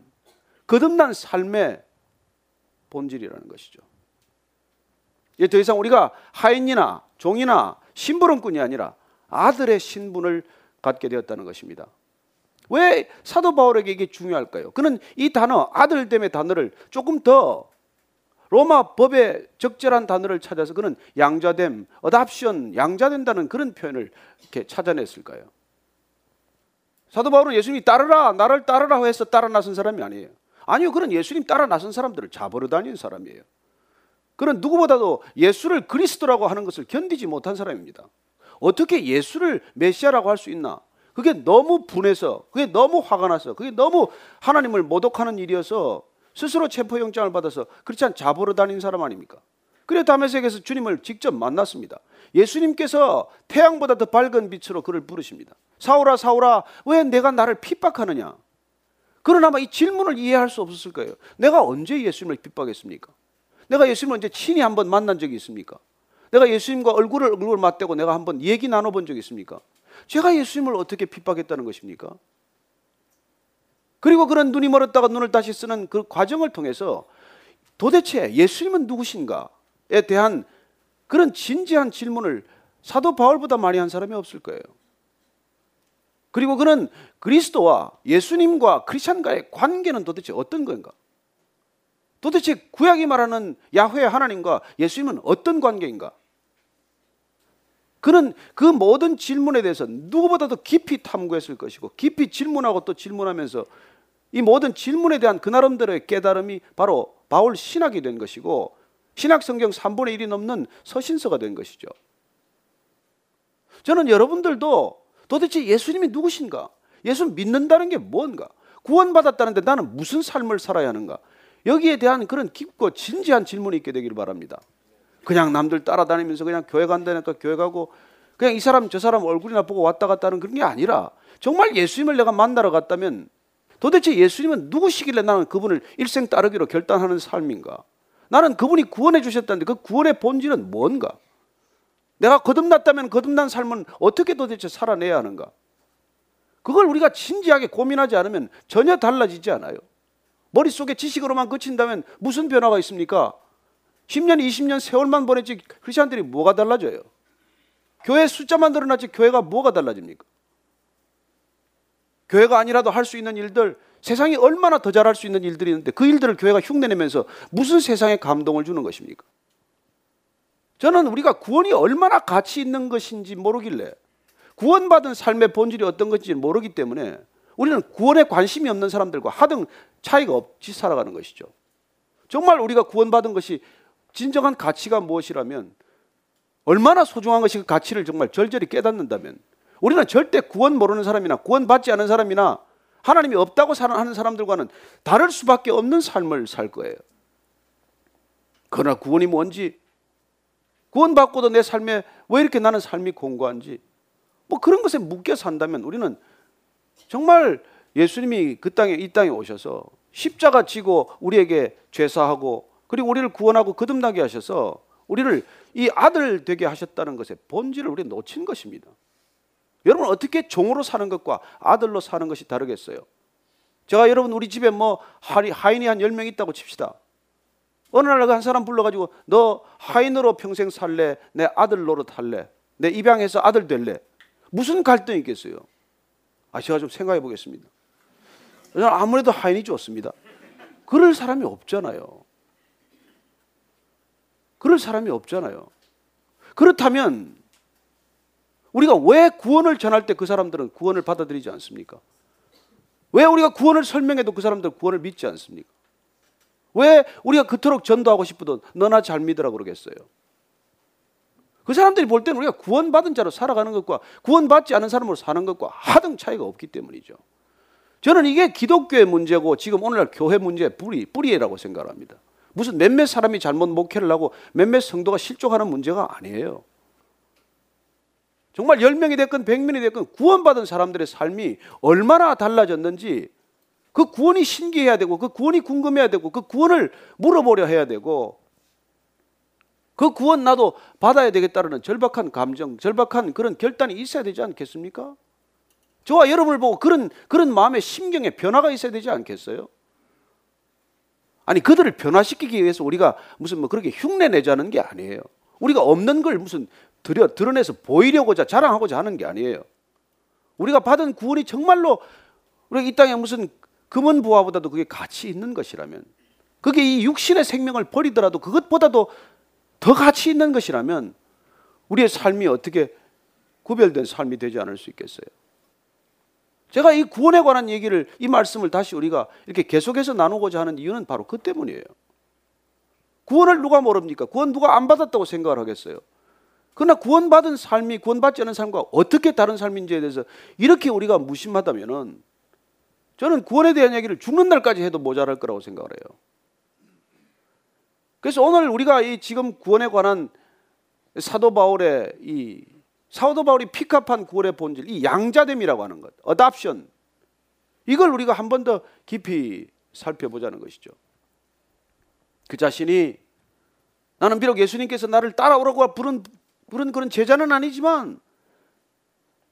[SPEAKER 7] 거듭난 삶의 본질이라는 것이죠. 이제 더 이상 우리가 하인이나 종이나 심부름꾼이 아니라 아들의 신분을 갖게 되었다는 것입니다. 왜 사도 바울에게 이게 중요할까요? 그는 이 단어 아들 됨의 단어를 조금 더 로마 법의 적절한 단어를 찾아서 그는 양자됨, 어답션, 양자된다는 그런 표현을 이렇게 찾아냈을까요? 사도 바울은 예수님이 따르라, 나를 따르라 해서 따라 나선 사람이 아니에요. 아니요, 그는 예수님 따라 나선 사람들을 잡으러 다니는 사람이에요. 그는 누구보다도 예수를 그리스도라고 하는 것을 견디지 못한 사람입니다. 어떻게 예수를 메시아라고 할 수 있나? 그게 너무 분해서, 그게 너무 화가 나서, 그게 너무 하나님을 모독하는 일이어서 스스로 체포영장을 받아서 크리스찬 잡으러 다니는 사람 아닙니까? 그래 다메섹에서 주님을 직접 만났습니다. 예수님께서 태양보다 더 밝은 빛으로 그를 부르십니다. 사울아 사울아 왜 내가 나를 핍박하느냐? 그러나 아마 이 질문을 이해할 수 없었을 거예요. 내가 언제 예수님을 핍박했습니까? 내가 예수님을 언제 친히 한번 만난 적이 있습니까? 내가 예수님과 얼굴을 얼굴 맞대고 내가 한번 얘기 나눠본 적이 있습니까? 제가 예수님을 어떻게 핍박했다는 것입니까? 그리고 그런 눈이 멀었다가 눈을 다시 쓰는 그 과정을 통해서 도대체 예수님은 누구신가에 대한 그런 진지한 질문을 사도 바울보다 많이 한 사람이 없을 거예요. 그리고 그는 그리스도와 예수님과 크리스천과의 관계는 도대체 어떤 건가? 도대체 구약이 말하는 야훼 하나님과 예수님은 어떤 관계인가? 그는 그 모든 질문에 대해서 누구보다도 깊이 탐구했을 것이고 깊이 질문하고 또 질문하면서 이 모든 질문에 대한 그 나름대로의 깨달음이 바로 바울 신학이 된 것이고 신학 성경 3분의 1이 넘는 서신서가 된 것이죠. 저는 여러분들도 도대체 예수님이 누구신가? 예수 믿는다는 게 뭔가? 구원받았다는데 나는 무슨 삶을 살아야 하는가? 여기에 대한 그런 깊고 진지한 질문이 있게 되기를 바랍니다. 그냥 남들 따라다니면서 그냥 교회 간다니까 교회 가고 그냥 이 사람 저 사람 얼굴이나 보고 왔다 갔다 하는 그런 게 아니라 정말 예수님을 내가 만나러 갔다면 도대체 예수님은 누구시길래 나는 그분을 일생 따르기로 결단하는 삶인가? 나는 그분이 구원해 주셨다는데 그 구원의 본질은 뭔가? 내가 거듭났다면 거듭난 삶은 어떻게 도대체 살아내야 하는가? 그걸 우리가 진지하게 고민하지 않으면 전혀 달라지지 않아요. 머릿속에 지식으로만 그친다면 무슨 변화가 있습니까? 10년, 20년 세월만 보냈지 크리스천들이 뭐가 달라져요? 교회 숫자만 늘어났지 교회가 뭐가 달라집니까? 교회가 아니라도 할 수 있는 일들 세상이 얼마나 더 잘할 수 있는 일들이 있는데 그 일들을 교회가 흉내내면서 무슨 세상에 감동을 주는 것입니까? 저는 우리가 구원이 얼마나 가치 있는 것인지 모르길래 구원받은 삶의 본질이 어떤 것인지 모르기 때문에 우리는 구원에 관심이 없는 사람들과 하등 차이가 없이 살아가는 것이죠. 정말 우리가 구원받은 것이 진정한 가치가 무엇이라면 얼마나 소중한 것이 그 가치를 정말 절절히 깨닫는다면 우리는 절대 구원 모르는 사람이나 구원받지 않은 사람이나 하나님이 없다고 하는 사람들과는 다를 수밖에 없는 삶을 살 거예요. 그러나 구원이 뭔지 구원받고도 내 삶에 왜 이렇게 나는 삶이 공고한지 뭐 그런 것에 묶여 산다면 우리는 정말 예수님이 그 땅에 이 땅에 오셔서 십자가 지고 우리에게 죄사하고 그리고 우리를 구원하고 거듭나게 하셔서 우리를 이 아들 되게 하셨다는 것의 본질을 우리 놓친 것입니다. 여러분 어떻게 종으로 사는 것과 아들로 사는 것이 다르겠어요? 제가 여러분 우리 집에 뭐 하인이 한 10명 있다고 칩시다. 어느 날 한 사람 불러가지고 너 하인으로 평생 살래? 내 아들 노릇 할래? 내 입양해서 아들 될래? 무슨 갈등이 있겠어요? 아, 제가 좀 생각해 보겠습니다. 아무래도 하인이 좋습니다. 그럴 사람이 없잖아요. 그럴 사람이 없잖아요. 그렇다면 우리가 왜 구원을 전할 때 그 사람들은 구원을 받아들이지 않습니까? 왜 우리가 구원을 설명해도 그 사람들은 구원을 믿지 않습니까? 왜 우리가 그토록 전도하고 싶어도 너나 잘 믿으라 그러겠어요? 그 사람들이 볼 때는 우리가 구원받은 자로 살아가는 것과 구원받지 않은 사람으로 사는 것과 하등 차이가 없기 때문이죠. 저는 이게 기독교의 문제고 지금 오늘날 교회 문제의 뿌리, 뿌리라고 생각합니다. 무슨 몇몇 사람이 잘못 목회를 하고 몇몇 성도가 실족하는 문제가 아니에요. 정말 10명이 됐건 100명이 됐건 구원받은 사람들의 삶이 얼마나 달라졌는지 그 구원이 신기해야 되고 그 구원이 궁금해야 되고 그 구원을 물어보려 해야 되고 그 구원 나도 받아야 되겠다는 절박한 감정, 절박한 그런 결단이 있어야 되지 않겠습니까? 저와 여러분을 보고 그런 그런 마음의 심경의 변화가 있어야 되지 않겠어요? 아니 그들을 변화시키기 위해서 우리가 무슨 뭐 그렇게 흉내 내자는 게 아니에요. 우리가 없는 걸 무슨 드려 드러내서 보이려고자 자랑하고자 하는 게 아니에요. 우리가 받은 구원이 정말로 우리가 이 땅에 무슨 금은 부하보다도 그게 가치 있는 것이라면 그게 이 육신의 생명을 버리더라도 그것보다도 더 가치 있는 것이라면 우리의 삶이 어떻게 구별된 삶이 되지 않을 수 있겠어요? 제가 이 구원에 관한 얘기를 이 말씀을 다시 우리가 이렇게 계속해서 나누고자 하는 이유는 바로 그 때문이에요. 구원을 누가 모릅니까? 구원 누가 안 받았다고 생각을 하겠어요? 그러나 구원받은 삶이 구원받지 않은 삶과 어떻게 다른 삶인지에 대해서 이렇게 우리가 무심하다면은 저는 구원에 대한 얘기를 죽는 날까지 해도 모자랄 거라고 생각을 해요. 그래서 오늘 우리가 이 지금 구원에 관한 사도 바울의 이 사도 바울이 픽업한 구원의 본질, 이 양자됨이라고 하는 것, 어답션. 이걸 우리가 한 번 더 깊이 살펴보자는 것이죠. 그 자신이 나는 비록 예수님께서 나를 따라오라고 부른 그런 그런 제자는 아니지만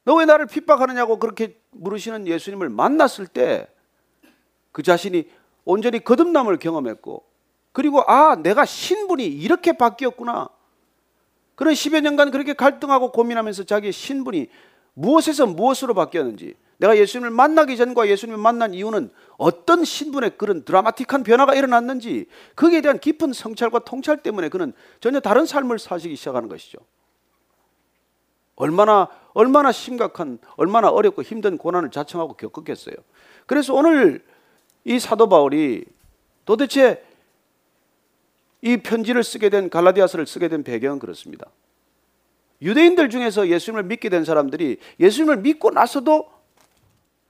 [SPEAKER 7] 너 왜 나를 핍박하느냐고 그렇게 물으시는 예수님을 만났을 때 그 자신이 온전히 거듭남을 경험했고 그리고 아 내가 신분이 이렇게 바뀌었구나 그런 10여 년간 그렇게 갈등하고 고민하면서 자기의 신분이 무엇에서 무엇으로 바뀌었는지 내가 예수님을 만나기 전과 예수님을 만난 이유는 어떤 신분의 그런 드라마틱한 변화가 일어났는지 거기에 대한 깊은 성찰과 통찰 때문에 그는 전혀 다른 삶을 사시기 시작하는 것이죠. 얼마나 얼마나 심각한 얼마나 어렵고 힘든 고난을 자청하고 겪었겠어요. 그래서 오늘 이 사도 바울이 도대체 이 편지를 쓰게 된 갈라디아서를 쓰게 된 배경은 그렇습니다. 유대인들 중에서 예수님을 믿게 된 사람들이 예수님을 믿고 나서도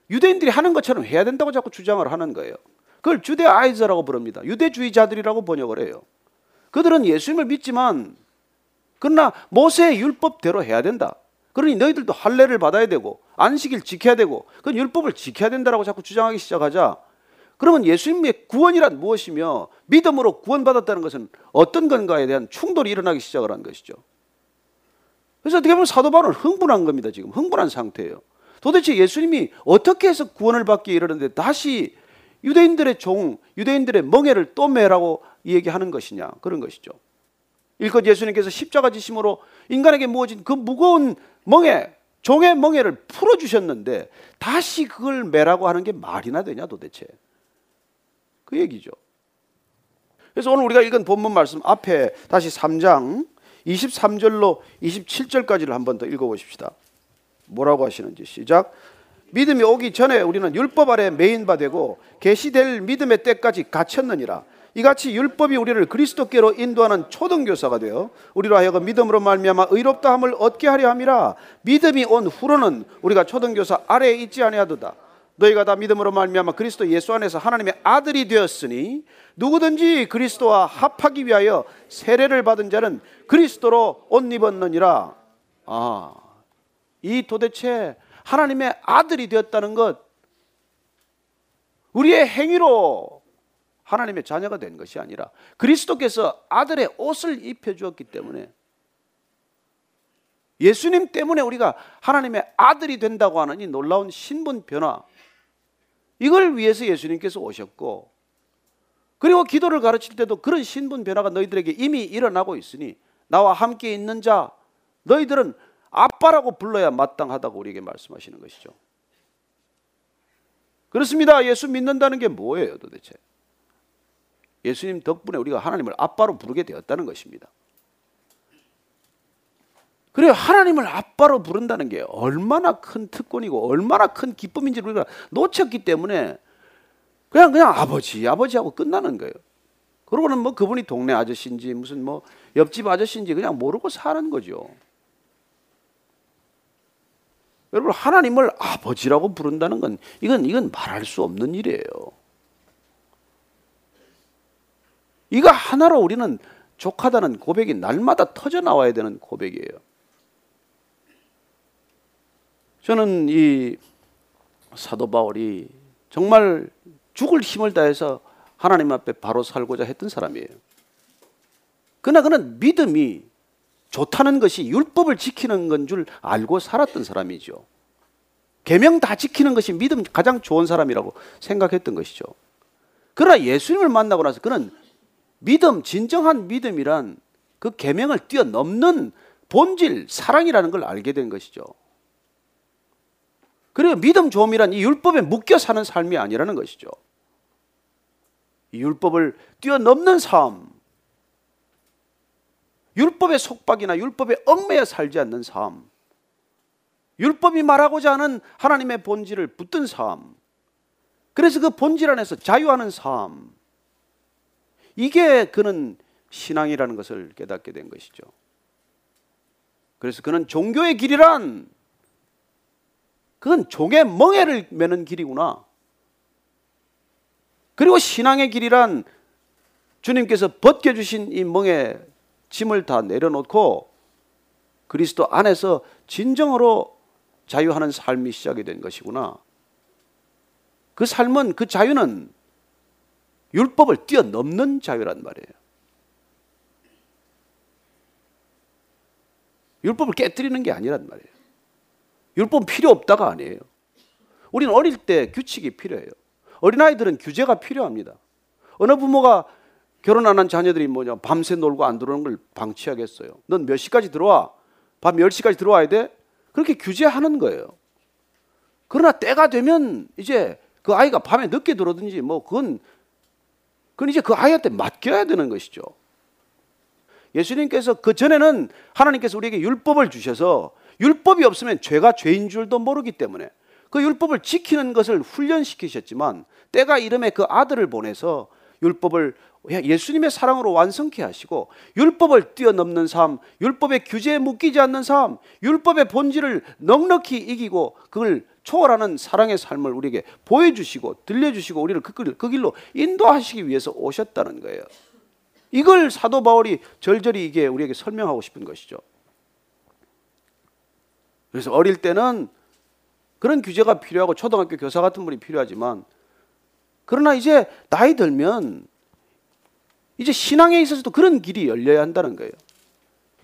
[SPEAKER 7] 유대인들이 하는 것처럼 해야 된다고 자꾸 주장을 하는 거예요. 그걸 주대아이즈라고 부릅니다. 유대주의자들이라고 번역을 해요. 그들은 예수님을 믿지만 그러나 모세의 율법대로 해야 된다. 그러니 너희들도 할례를 받아야 되고 안식일 지켜야 되고 그 율법을 지켜야 된다라고 자꾸 주장하기 시작하자. 그러면 예수님의 구원이란 무엇이며 믿음으로 구원받았다는 것은 어떤 건가에 대한 충돌이 일어나기 시작을 한 것이죠. 그래서 어떻게 보면 사도 바울은 흥분한 겁니다. 지금 흥분한 상태예요. 도대체 예수님이 어떻게 해서 구원을 받기 이르는데 다시 유대인들의 종, 유대인들의 멍해를 또 매라고 얘기하는 것이냐 그런 것이죠. 일껏 예수님께서 십자가 지심으로 인간에게 무어진 그 무거운 멍에 종의 멍에를 풀어 주셨는데 다시 그걸 매라고 하는 게 말이나 되냐 도대체. 그 얘기죠. 그래서 오늘 우리가 읽은 본문 말씀 앞에 다시 3장 23절로 27절까지를 한번 더 읽어 보십시다. 뭐라고 하시는지 시작. 믿음이 오기 전에 우리는 율법 아래 메인바 되고 계시될 믿음의 때까지 갇혔느니라. 이같이 율법이 우리를 그리스도께로 인도하는 초등교사가 되어 우리로 하여금 믿음으로 말미암아 의롭다 함을 얻게 하려 함이라. 믿음이 온 후로는 우리가 초등교사 아래에 있지 아니하도다. 너희가 다 믿음으로 말미암아 그리스도 예수 안에서 하나님의 아들이 되었으니 누구든지 그리스도와 합하기 위하여 세례를 받은 자는 그리스도로 옷 입었느니라. 아, 이 도대체 하나님의 아들이 되었다는 것, 우리의 행위로 하나님의 자녀가 된 것이 아니라 그리스도께서 아들의 옷을 입혀 주었기 때문에 예수님 때문에 우리가 하나님의 아들이 된다고 하는 이 놀라운 신분 변화 이걸 위해서 예수님께서 오셨고 그리고 기도를 가르칠 때도 그런 신분 변화가 너희들에게 이미 일어나고 있으니 나와 함께 있는 자 너희들은 아빠라고 불러야 마땅하다고 우리에게 말씀하시는 것이죠. 그렇습니다. 예수 믿는다는 게 뭐예요, 도대체? 예수님 덕분에 우리가 하나님을 아빠로 부르게 되었다는 것입니다. 그래요. 하나님을 아빠로 부른다는 게 얼마나 큰 특권이고 얼마나 큰 기쁨인지 우리가 놓쳤기 때문에 그냥 그냥 아버지 아버지하고 끝나는 거예요. 그러고는 뭐 그분이 동네 아저씨인지 무슨 뭐 옆집 아저씨인지 그냥 모르고 사는 거죠. 여러분 하나님을 아버지라고 부른다는 건 이건 이건 말할 수 없는 일이에요. 이거 하나로 우리는 족하다는 고백이 날마다 터져 나와야 되는 고백이에요. 저는 이 사도 바울이 정말 죽을 힘을 다해서 하나님 앞에 바로 살고자 했던 사람이에요. 그러나 그는 믿음이 좋다는 것이 율법을 지키는 건 줄 알고 살았던 사람이죠. 계명 다 지키는 것이 믿음 가장 좋은 사람이라고 생각했던 것이죠. 그러나 예수님을 만나고 나서 그는 믿음 진정한 믿음이란 그 계명을 뛰어넘는 본질 사랑이라는 걸 알게 된 것이죠. 그리고 믿음 좋음이란 이 율법에 묶여 사는 삶이 아니라는 것이죠. 이 율법을 뛰어넘는 삶, 율법의 속박이나 율법에 얽매여 살지 않는 삶, 율법이 말하고자 하는 하나님의 본질을 붙든 삶, 그래서 그 본질 안에서 자유하는 삶, 이게 그는 신앙이라는 것을 깨닫게 된 것이죠. 그래서 그는 종교의 길이란 그건 종의 멍에를 매는 길이구나. 그리고 신앙의 길이란 주님께서 벗겨주신 이 멍에 짐을 다 내려놓고 그리스도 안에서 진정으로 자유하는 삶이 시작이 된 것이구나. 그 삶은 그 자유는 율법을 뛰어넘는 자유란 말이에요. 율법을 깨뜨리는 게 아니란 말이에요. 율법 필요 없다가 아니에요. 우리는 어릴 때 규칙이 필요해요. 어린아이들은 규제가 필요합니다. 어느 부모가 결혼 안 한 자녀들이 뭐냐 밤새 놀고 안 들어오는 걸 방치하겠어요. 넌 몇 시까지 들어와? 밤 10시까지 들어와야 돼? 그렇게 규제하는 거예요. 그러나 때가 되면 이제 그 아이가 밤에 늦게 들어오든지 뭐 그건 그건 이제 그 아이한테 맡겨야 되는 것이죠. 예수님께서 그 전에는 하나님께서 우리에게 율법을 주셔서 율법이 없으면 죄가 죄인 줄도 모르기 때문에 그 율법을 지키는 것을 훈련시키셨지만 때가 이름에 그 아들을 보내서 율법을 예수님의 사랑으로 완성케 하시고 율법을 뛰어넘는 삶, 율법의 규제에 묶이지 않는 삶, 율법의 본질을 넉넉히 이기고 그걸 초월하는 사랑의 삶을 우리에게 보여주시고 들려주시고 우리를 그, 길, 그 길로 인도하시기 위해서 오셨다는 거예요. 이걸 사도 바울이 절절히 이게 우리에게 설명하고 싶은 것이죠. 그래서 어릴 때는 그런 규제가 필요하고 초등학교 교사 같은 분이 필요하지만 그러나 이제 나이 들면 이제 신앙에 있어서도 그런 길이 열려야 한다는 거예요.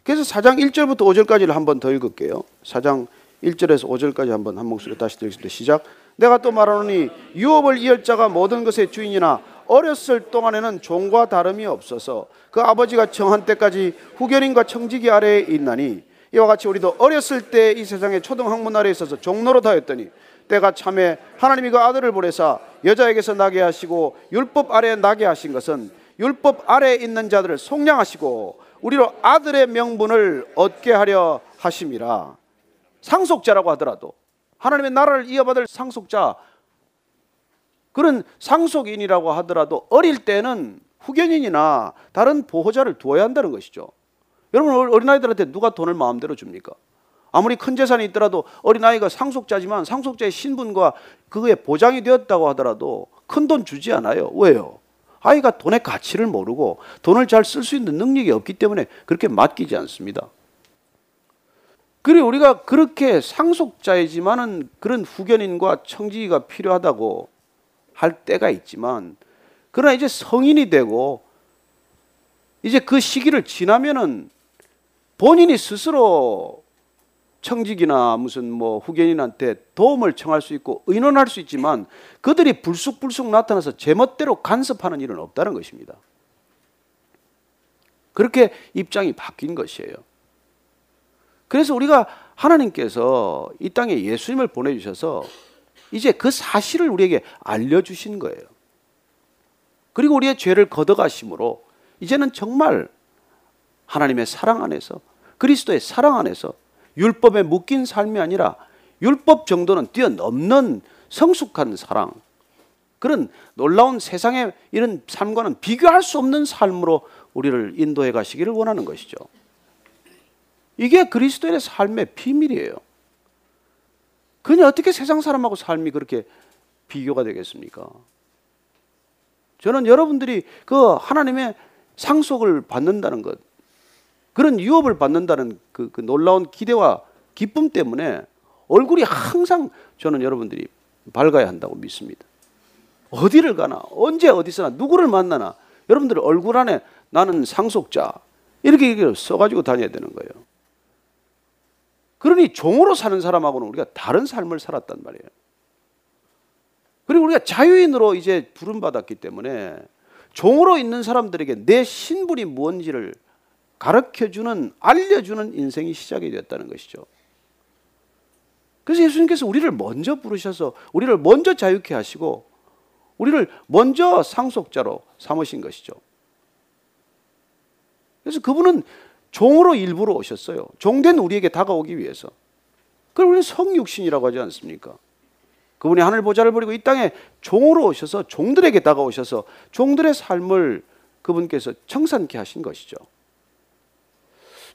[SPEAKER 7] 그래서 4장 1절부터 5절까지를 한번 더 읽을게요. 4장 1절에서 5절까지 한번 한 목소리 다시 들겠습니다. 시작. 내가 또 말하노니 유업을 이을 자가 모든 것의 주인이나 어렸을 동안에는 종과 다름이 없어서 그 아버지가 정한 때까지 후견인과 청지기 아래에 있나니 이와 같이 우리도 어렸을 때 이 세상의 초등 학문 아래 있어서 종로로 다였더니 때가 참에 하나님이 그 아들을 보내사 여자에게서 나게 하시고 율법 아래에 나게 하신 것은 율법 아래에 있는 자들을 속량하시고 우리로 아들의 명분을 얻게 하려 하심이라 상속자라고 하더라도 하나님의 나라를 이어받을 상속자 그런 상속인이라고 하더라도 어릴 때는 후견인이나 다른 보호자를 두어야 한다는 것이죠. 여러분 어린아이들한테 누가 돈을 마음대로 줍니까? 아무리 큰 재산이 있더라도 어린아이가 상속자지만 상속자의 신분과 그거에 보장이 되었다고 하더라도 큰 돈 주지 않아요. 왜요? 아이가 돈의 가치를 모르고 돈을 잘 쓸 수 있는 능력이 없기 때문에 그렇게 맡기지 않습니다. 그리고 우리가 그렇게 상속자이지만은 그런 후견인과 청지기가 필요하다고 할 때가 있지만 그러나 이제 성인이 되고 이제 그 시기를 지나면은 본인이 스스로 청직이나 무슨 뭐 후견인한테 도움을 청할 수 있고 의논할 수 있지만 그들이 불쑥불쑥 나타나서 제멋대로 간섭하는 일은 없다는 것입니다. 그렇게 입장이 바뀐 것이에요. 그래서 우리가 하나님께서 이 땅에 예수님을 보내주셔서 이제 그 사실을 우리에게 알려주신 거예요. 그리고 우리의 죄를 걷어가심으로 이제는 정말 하나님의 사랑 안에서 그리스도의 사랑 안에서 율법에 묶인 삶이 아니라 율법 정도는 뛰어넘는 성숙한 사랑 그런 놀라운 세상의 이런 삶과는 비교할 수 없는 삶으로 우리를 인도해 가시기를 원하는 것이죠. 이게 그리스도의 삶의 비밀이에요. 그냥 어떻게 세상 사람하고 삶이 그렇게 비교가 되겠습니까? 저는 여러분들이 그 하나님의 상속을 받는다는 것, 그런 유업을 받는다는 그, 그 놀라운 기대와 기쁨 때문에 얼굴이 항상 저는 여러분들이 밝아야 한다고 믿습니다. 어디를 가나, 언제 어디서나, 누구를 만나나, 여러분들 얼굴 안에 나는 상속자, 이렇게 써가지고 다녀야 되는 거예요. 그러니 종으로 사는 사람하고는 우리가 다른 삶을 살았단 말이에요. 그리고 우리가 자유인으로 이제 부름받았기 때문에 종으로 있는 사람들에게 내 신분이 무엇인지를 가르쳐 주는 알려주는 인생이 시작이 됐다는 것이죠. 그래서 예수님께서 우리를 먼저 부르셔서 우리를 먼저 자유케 하시고 우리를 먼저 상속자로 삼으신 것이죠. 그래서 그분은 종으로 일부러 오셨어요. 종된 우리에게 다가오기 위해서. 그걸 우리는 성육신이라고 하지 않습니까? 그분이 하늘 보좌를 버리고 이 땅에 종으로 오셔서 종들에게 다가오셔서 종들의 삶을 그분께서 청산케 하신 것이죠.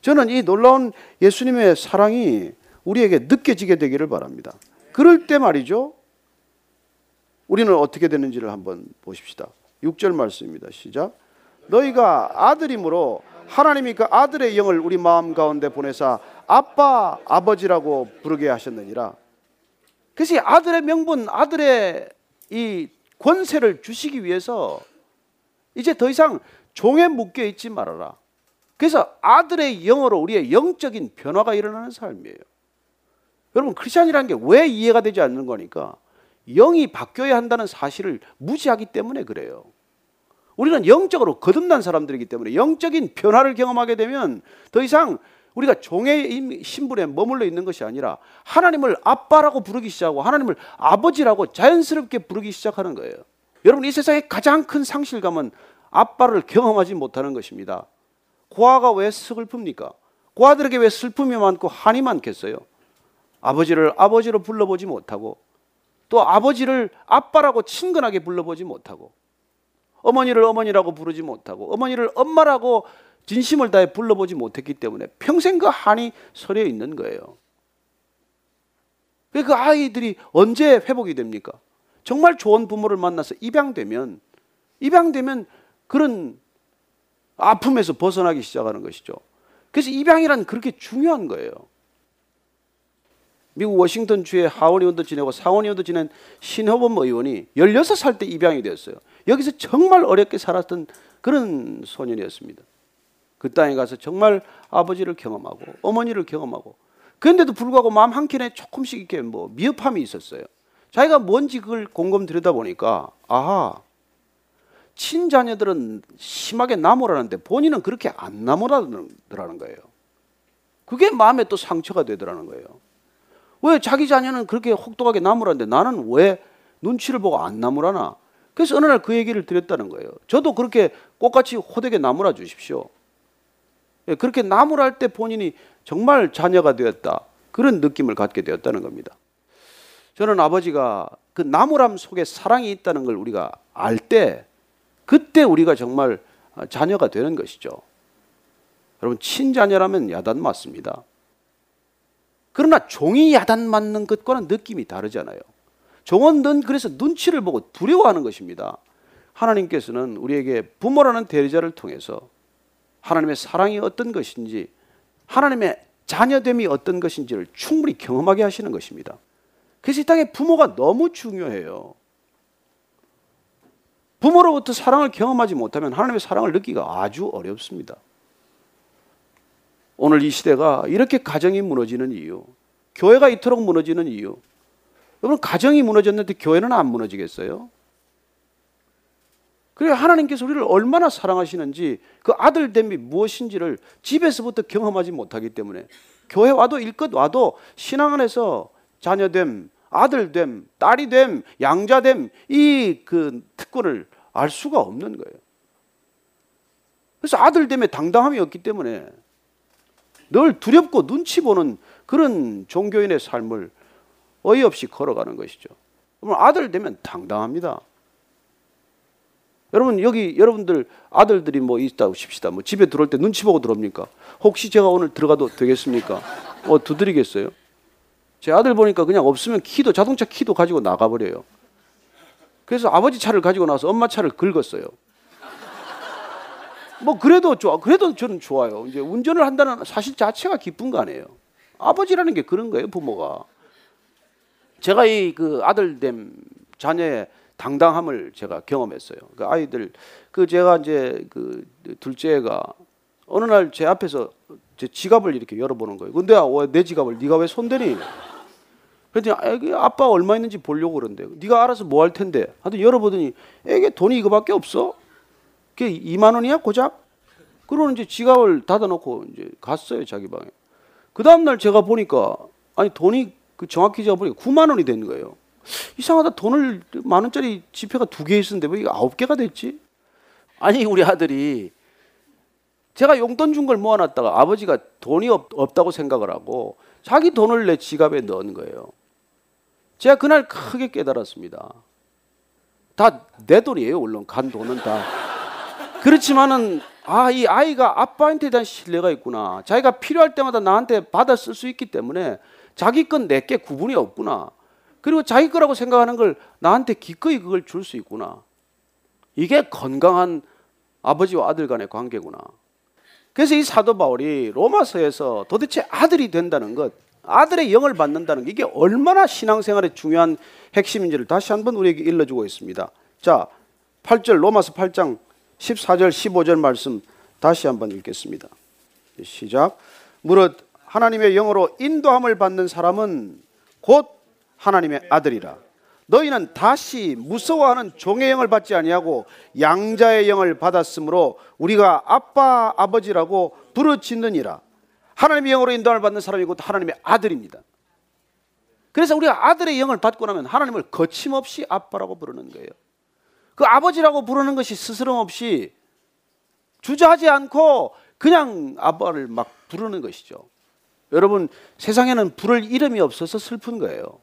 [SPEAKER 7] 저는 이 놀라운 예수님의 사랑이 우리에게 느껴지게 되기를 바랍니다. 그럴 때 말이죠. 우리는 어떻게 되는지를 한번 보십시다. 6절 말씀입니다. 시작. 너희가 아들이므로 하나님이 그 아들의 영을 우리 마음 가운데 보내사 아빠 아버지라고 부르게 하셨느니라. 그래서 아들의 명분, 아들의 이 권세를 주시기 위해서 이제 더 이상 종에 묶여 있지 말아라. 그래서 아들의 영어로 우리의 영적인 변화가 일어나는 삶이에요. 여러분 크리스천이라는 게 왜 이해가 되지 않는 거니까 영이 바뀌어야 한다는 사실을 무시하기 때문에 그래요. 우리는 영적으로 거듭난 사람들이기 때문에 영적인 변화를 경험하게 되면 더 이상 우리가 종의 신분에 머물러 있는 것이 아니라 하나님을 아빠라고 부르기 시작하고 하나님을 아버지라고 자연스럽게 부르기 시작하는 거예요. 여러분 이 세상의 가장 큰 상실감은 아빠를 경험하지 못하는 것입니다. 고아가 왜 슬픕니까? 고아들에게 왜 슬픔이 많고 한이 많겠어요? 아버지를 아버지로 불러보지 못하고 또 아버지를 아빠라고 친근하게 불러보지 못하고 어머니를 어머니라고 부르지 못하고 어머니를 엄마라고 진심을 다해 불러보지 못했기 때문에 평생 그 한이 서려 있는 거예요. 그 아이들이 언제 회복이 됩니까? 정말 좋은 부모를 만나서 입양되면 입양되면 그런 아픔에서 벗어나기 시작하는 것이죠. 그래서 입양이란 그렇게 중요한 거예요. 미국 워싱턴 주에 하원 의원도 지내고 상원 의원도 지낸 신호범 의원이 16살 때 입양이 되었어요. 여기서 정말 어렵게 살았던 그런 소년이었습니다. 그 땅에 가서 정말 아버지를 경험하고 어머니를 경험하고 그런데도 불구하고 마음 한켠에 조금씩 이렇게 뭐 미흡함이 있었어요. 자기가 뭔지 그걸 곰곰 들여다 보니까 아하 친자녀들은 심하게 나무라는데 본인은 그렇게 안 나무라더라는 거예요. 그게 마음에 또 상처가 되더라는 거예요. 왜 자기 자녀는 그렇게 혹독하게 나무라는데 나는 왜 눈치를 보고 안 나무라나? 그래서 어느 날 그 얘기를 드렸다는 거예요. 저도 그렇게 꽃같이 호되게 나무라 주십시오. 예, 그렇게 나무랄 때 본인이 정말 자녀가 되었다. 그런 느낌을 갖게 되었다는 겁니다. 저는 아버지가 그 나무람 속에 사랑이 있다는 걸 우리가 알 때, 그때 우리가 정말 자녀가 되는 것이죠. 여러분, 친자녀라면 야단 맞습니다. 그러나 종이 야단 맞는 것과는 느낌이 다르잖아요. 종은 넌 그래서 눈치를 보고 두려워하는 것입니다. 하나님께서는 우리에게 부모라는 대리자를 통해서 하나님의 사랑이 어떤 것인지, 하나님의 자녀됨이 어떤 것인지를 충분히 경험하게 하시는 것입니다. 그래서 이 땅에 부모가 너무 중요해요. 부모로부터 사랑을 경험하지 못하면 하나님의 사랑을 느끼기가 아주 어렵습니다. 오늘 이 시대가 이렇게 가정이 무너지는 이유, 교회가 이토록 무너지는 이유. 여러분, 가정이 무너졌는데 교회는 안 무너지겠어요? 그래 하나님께서 우리를 얼마나 사랑하시는지 그 아들됨이 무엇인지를 집에서부터 경험하지 못하기 때문에 교회 와도 일껏 와도 신앙 안에서 자녀됨, 아들됨, 딸이됨, 양자됨 이 그 특권을 알 수가 없는 거예요. 그래서 아들됨에 당당함이 없기 때문에 늘 두렵고 눈치 보는 그런 종교인의 삶을 어이없이 걸어가는 것이죠. 그러면 아들 되면 당당합니다. 여러분 여기 여러분들 아들들이 뭐 있다고 칩시다. 뭐 집에 들어올 때 눈치 보고 들어옵니까? 혹시 제가 오늘 들어가도 되겠습니까? 어 두드리겠어요? 제 아들 보니까 그냥 없으면 키도 자동차 키도 가지고 나가버려요. 그래서 아버지 차를 가지고 나서 엄마 차를 긁었어요. 뭐 그래도 좋아. 그래도 저는 좋아요. 이제 운전을 한다는 사실 자체가 기쁜 거 아니에요. 아버지라는 게 그런 거예요, 부모가. 제가 이 그 아들됨 자녀의 당당함을 제가 경험했어요. 그 아이들 그 제가 이제 그 둘째가 어느 날 제 앞에서 제 지갑을 이렇게 열어보는 거예요. 근데 내 지갑을 네가 왜 손대니? 그랬더니 아빠 얼마 있는지 보려고 그런데 네가 알아서 뭐 할 텐데 하여튼 열어보더니 애게 돈이 이거밖에 없어. 그게 2만 원이야 고작? 그러는 이제 지갑을 닫아놓고 이제 갔어요 자기 방에. 그 다음 날 제가 보니까 아니 돈이 그 정확히 제가 보니까 9만 원이 된 거예요. 이상하다 돈을 만 원짜리 지폐가 두 개 있었는데 왜 이게 아홉 개가 됐지? 아니 우리 아들이 제가 용돈 준 걸 모아놨다가 아버지가 돈이 없, 없다고 생각을 하고 자기 돈을 내 지갑에 넣은 거예요. 제가 그날 크게 깨달았습니다. 다 내 돈이에요, 물론 간 돈은 다. 그렇지만은 아, 이 아이가 아빠한테 대한 신뢰가 있구나. 자기가 필요할 때마다 나한테 받아 쓸 수 있기 때문에 자기 건 내게 구분이 없구나. 그리고 자기 거라고 생각하는 걸 나한테 기꺼이 그걸 줄 수 있구나. 이게 건강한 아버지와 아들 간의 관계구나. 그래서 이 사도 바울이 로마서에서 도대체 아들이 된다는 것, 아들의 영을 받는다는 게 이게 얼마나 신앙생활에 중요한 핵심인지를 다시 한번 우리에게 일러주고 있습니다. 자, 8절 로마서 8장 14절 15절 말씀 다시 한번 읽겠습니다. 시작. 무릇 하나님의 영으로 인도함을 받는 사람은 곧 하나님의 아들이라. 너희는 다시 무서워하는 종의 영을 받지 아니하고 양자의 영을 받았으므로 우리가 아빠 아버지라고 부르짖느니라. 하나님의 영으로 인도함을 받는 사람이 곧 하나님의 아들입니다. 그래서 우리가 아들의 영을 받고 나면 하나님을 거침없이 아빠라고 부르는 거예요. 그 아버지라고 부르는 것이 스스럼 없이 주저하지 않고 그냥 아빠를 막 부르는 것이죠. 여러분 세상에는 부를 이름이 없어서 슬픈 거예요.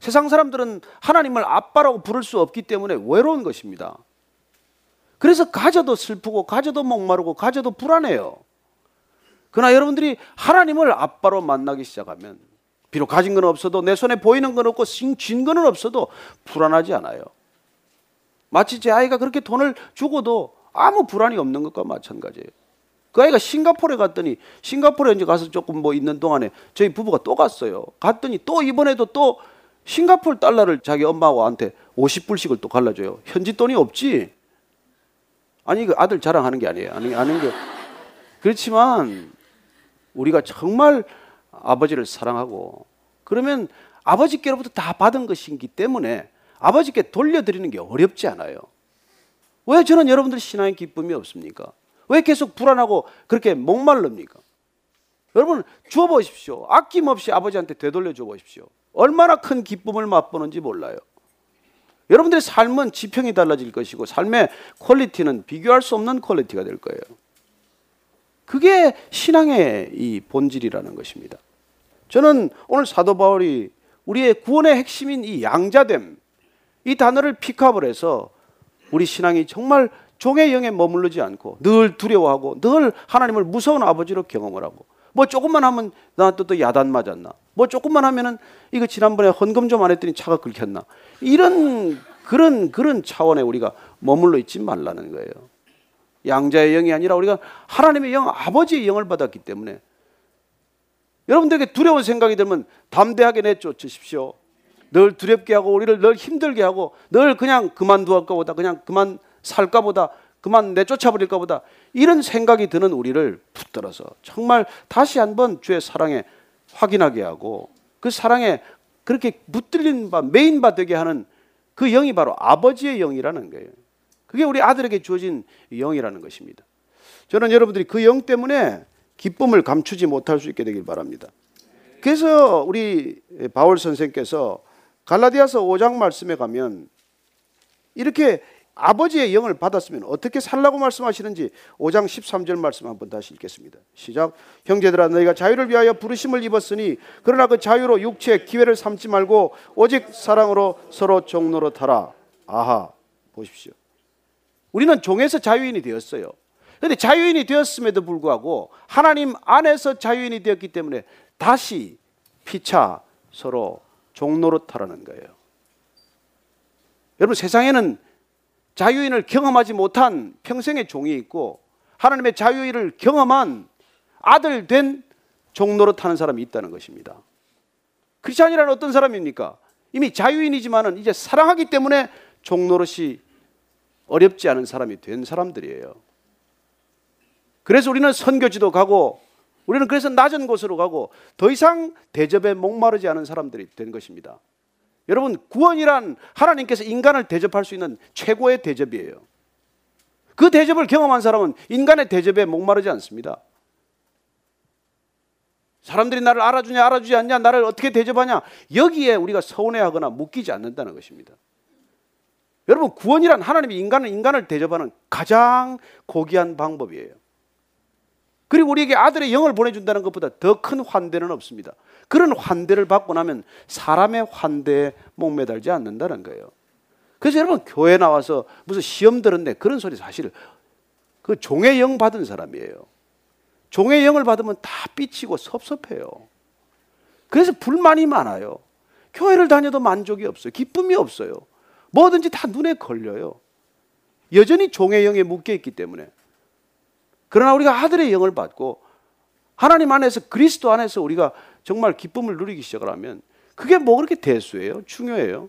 [SPEAKER 7] 세상 사람들은 하나님을 아빠라고 부를 수 없기 때문에 외로운 것입니다. 그래서 가져도 슬프고 가져도 목마르고 가져도 불안해요. 그러나 여러분들이 하나님을 아빠로 만나기 시작하면 비록 가진 건 없어도 내 손에 보이는 건 없고 증거는 없어도 불안하지 않아요. 마치 제 아이가 그렇게 돈을 주고도 아무 불안이 없는 것과 마찬가지예요. 그 아이가 싱가포르에 갔더니 싱가포르에 이제 가서 조금 뭐 있는 동안에 저희 부부가 또 갔어요. 갔더니 또 이번에도 또 싱가포르 달러를 자기 엄마한테 50불씩을 또 갈라줘요. 현지 돈이 없지. 아니 그 아들 자랑하는 게 아니에요. 아니 아는 게 그렇지만 우리가 정말 아버지를 사랑하고 그러면 아버지께로부터 다 받은 것이기 때문에 아버지께 돌려드리는 게 어렵지 않아요. 왜 저는 여러분들 신앙의 기쁨이 없습니까? 왜 계속 불안하고 그렇게 목말릅니까? 여러분 주어 보십시오. 아낌없이 아버지한테 되돌려 줘 보십시오. 얼마나 큰 기쁨을 맛보는지 몰라요. 여러분들의 삶은 지평이 달라질 것이고 삶의 quality는 비교할 수 없는 quality가 될 거예요. 그게 신앙의 이 본질이라는 것입니다. 저는 오늘 사도 바울이 우리의 구원의 핵심인 이 양자됨 이 단어를 픽업을 해서 우리 신앙이 정말 종의 영에 머무르지 않고 늘 두려워하고 늘 하나님을 무서운 아버지로 경험을 하고 뭐 조금만 하면 나한테 또 야단 맞았나 뭐 조금만 하면은 이거 지난번에 헌금 좀 안 했더니 차가 긁혔나 이런 그런 그런 차원에 우리가 머물러 있지 말라는 거예요. 양자의 영이 아니라 우리가 하나님의 영, 아버지의 영을 받았기 때문에 여러분들에게 두려운 생각이 들면 담대하게 내쫓으십시오. 늘 두렵게 하고 우리를 늘 힘들게 하고 늘 그냥 그만두할까 보다 그냥 그만 살까 보다 그만 내쫓아 버릴까 보다 이런 생각이 드는 우리를 붙들어서 정말 다시 한번 주의 사랑에 확인하게 하고 그 사랑에 그렇게 붙들린 바 메인 바 되게 하는 그 영이 바로 아버지의 영이라는 거예요. 그게 우리 아들에게 주어진 영이라는 것입니다. 저는 여러분들이 그 영 때문에 기쁨을 감추지 못할 수 있게 되길 바랍니다. 그래서 우리 바울 선생께서 갈라디아서 5장 말씀에 가면 이렇게 아버지의 영을 받았으면 어떻게 살라고 말씀하시는지 5장 13절 말씀 한번 다시 읽겠습니다. 시작. 형제들아 너희가 자유를 위하여 부르심을 입었으니 그러나 그 자유로 육체의 기회를 삼지 말고 오직 사랑으로 서로 종로로 타라. 아하. 보십시오. 우리는 종에서 자유인이 되었어요. 그런데 자유인이 되었음에도 불구하고 하나님 안에서 자유인이 되었기 때문에 다시 피차 서로 종로로 타라는 거예요. 여러분 세상에는 자유인을 경험하지 못한 평생의 종이 있고 하나님의 자유인을 경험한 아들 된 타는 사람이 있다는 것입니다. 크리스찬이라는 어떤 사람입니까? 이미 자유인이지만은 이제 사랑하기 때문에 종로릇이 어렵지 않은 사람이 된 사람들이에요. 그래서 우리는 선교지도 가고 우리는 그래서 낮은 곳으로 가고 더 이상 대접에 목마르지 않은 사람들이 된 것입니다. 여러분, 구원이란 하나님께서 인간을 대접할 수 있는 최고의 대접이에요. 그 대접을 경험한 사람은 인간의 대접에 목마르지 않습니다. 사람들이 나를 알아주냐, 알아주지 않냐, 나를 어떻게 대접하냐, 여기에 우리가 서운해하거나 묶이지 않는다는 것입니다. 여러분, 구원이란 하나님이 인간은 인간을 대접하는 가장 고귀한 방법이에요. 그리고 우리에게 아들의 영을 보내준다는 것보다 더 큰 환대는 없습니다. 그런 환대를 받고 나면 사람의 환대에 목매달지 않는다는 거예요. 그래서 여러분 교회 나와서 무슨 시험 들었네 그런 소리 사실 그 종의 영 받은 사람이에요. 종의 영을 받으면 다 삐치고 섭섭해요. 그래서 불만이 많아요. 교회를 다녀도 만족이 없어요. 기쁨이 없어요. 뭐든지 다 눈에 걸려요. 여전히 종의 영에 묶여 있기 때문에. 그러나 우리가 아들의 영을 받고 하나님 안에서 그리스도 안에서 우리가 정말 기쁨을 누리기 시작을 하면 그게 뭐 그렇게 대수예요? 중요해요.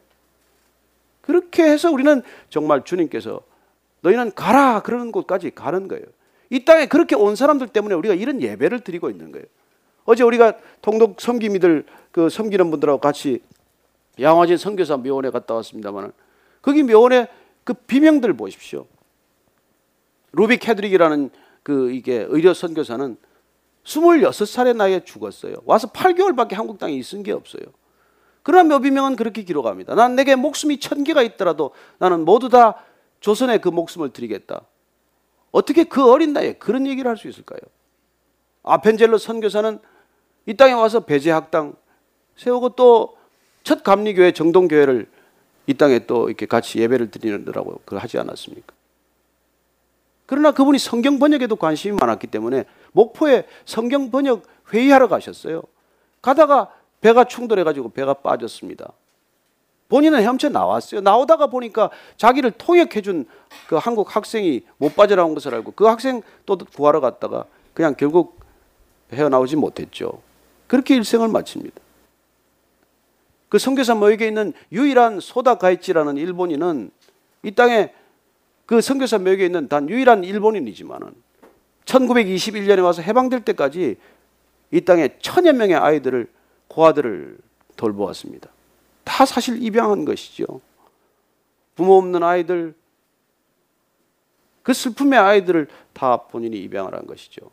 [SPEAKER 7] 그렇게 해서 우리는 정말 주님께서 너희는 가라 그러는 곳까지 가는 거예요. 이 땅에 그렇게 온 사람들 때문에 우리가 이런 예배를 드리고 있는 거예요. 어제 우리가 통독 섬기미들 그 섬기는 분들하고 같이 양화진 선교사 묘원에 갔다 왔습니다만 거기 묘원에 그 비명들 보십시오. 루비 캐드릭이라는 그 이게 의료 선교사는 26살의 나이에 죽었어요. 와서 8개월밖에 한국 땅에 있은 게 없어요. 그러나 묘비명은 그렇게 기록합니다. 난 내게 목숨이 천 개가 있더라도 나는 모두 다 조선에 그 목숨을 드리겠다. 어떻게 그 어린 나이에 그런 얘기를 할 수 있을까요? 아펜젤로 선교사는 이 땅에 와서 배제 학당 세우고 또 첫 감리교회 정동교회를 이 땅에 또 이렇게 같이 예배를 드리느라고 그 하지 않았습니까? 그러나 그분이 성경 번역에도 관심이 많았기 때문에 목포에 성경 번역 회의하러 가셨어요. 가다가 배가 충돌해가지고 배가 빠졌습니다. 본인은 헤엄쳐 나왔어요. 나오다가 보니까 자기를 통역해준 그 한국 학생이 못 빠져나온 것을 알고 그 학생 또 구하러 갔다가 그냥 결국 헤어나오지 못했죠. 그렇게 일생을 마칩니다. 그 선교사 모에게 있는 유일한 소다 가이치라는 일본인은 이 땅에 그 선교사 묘역에 있는 단 유일한 일본인이지만은 1921년에 와서 해방될 때까지 이 땅에 천여 명의 아이들을 고아들을 돌보았습니다. 다 사실 입양한 것이죠. 부모 없는 아이들 그 슬픔의 아이들을 다 본인이 입양을 한 것이죠.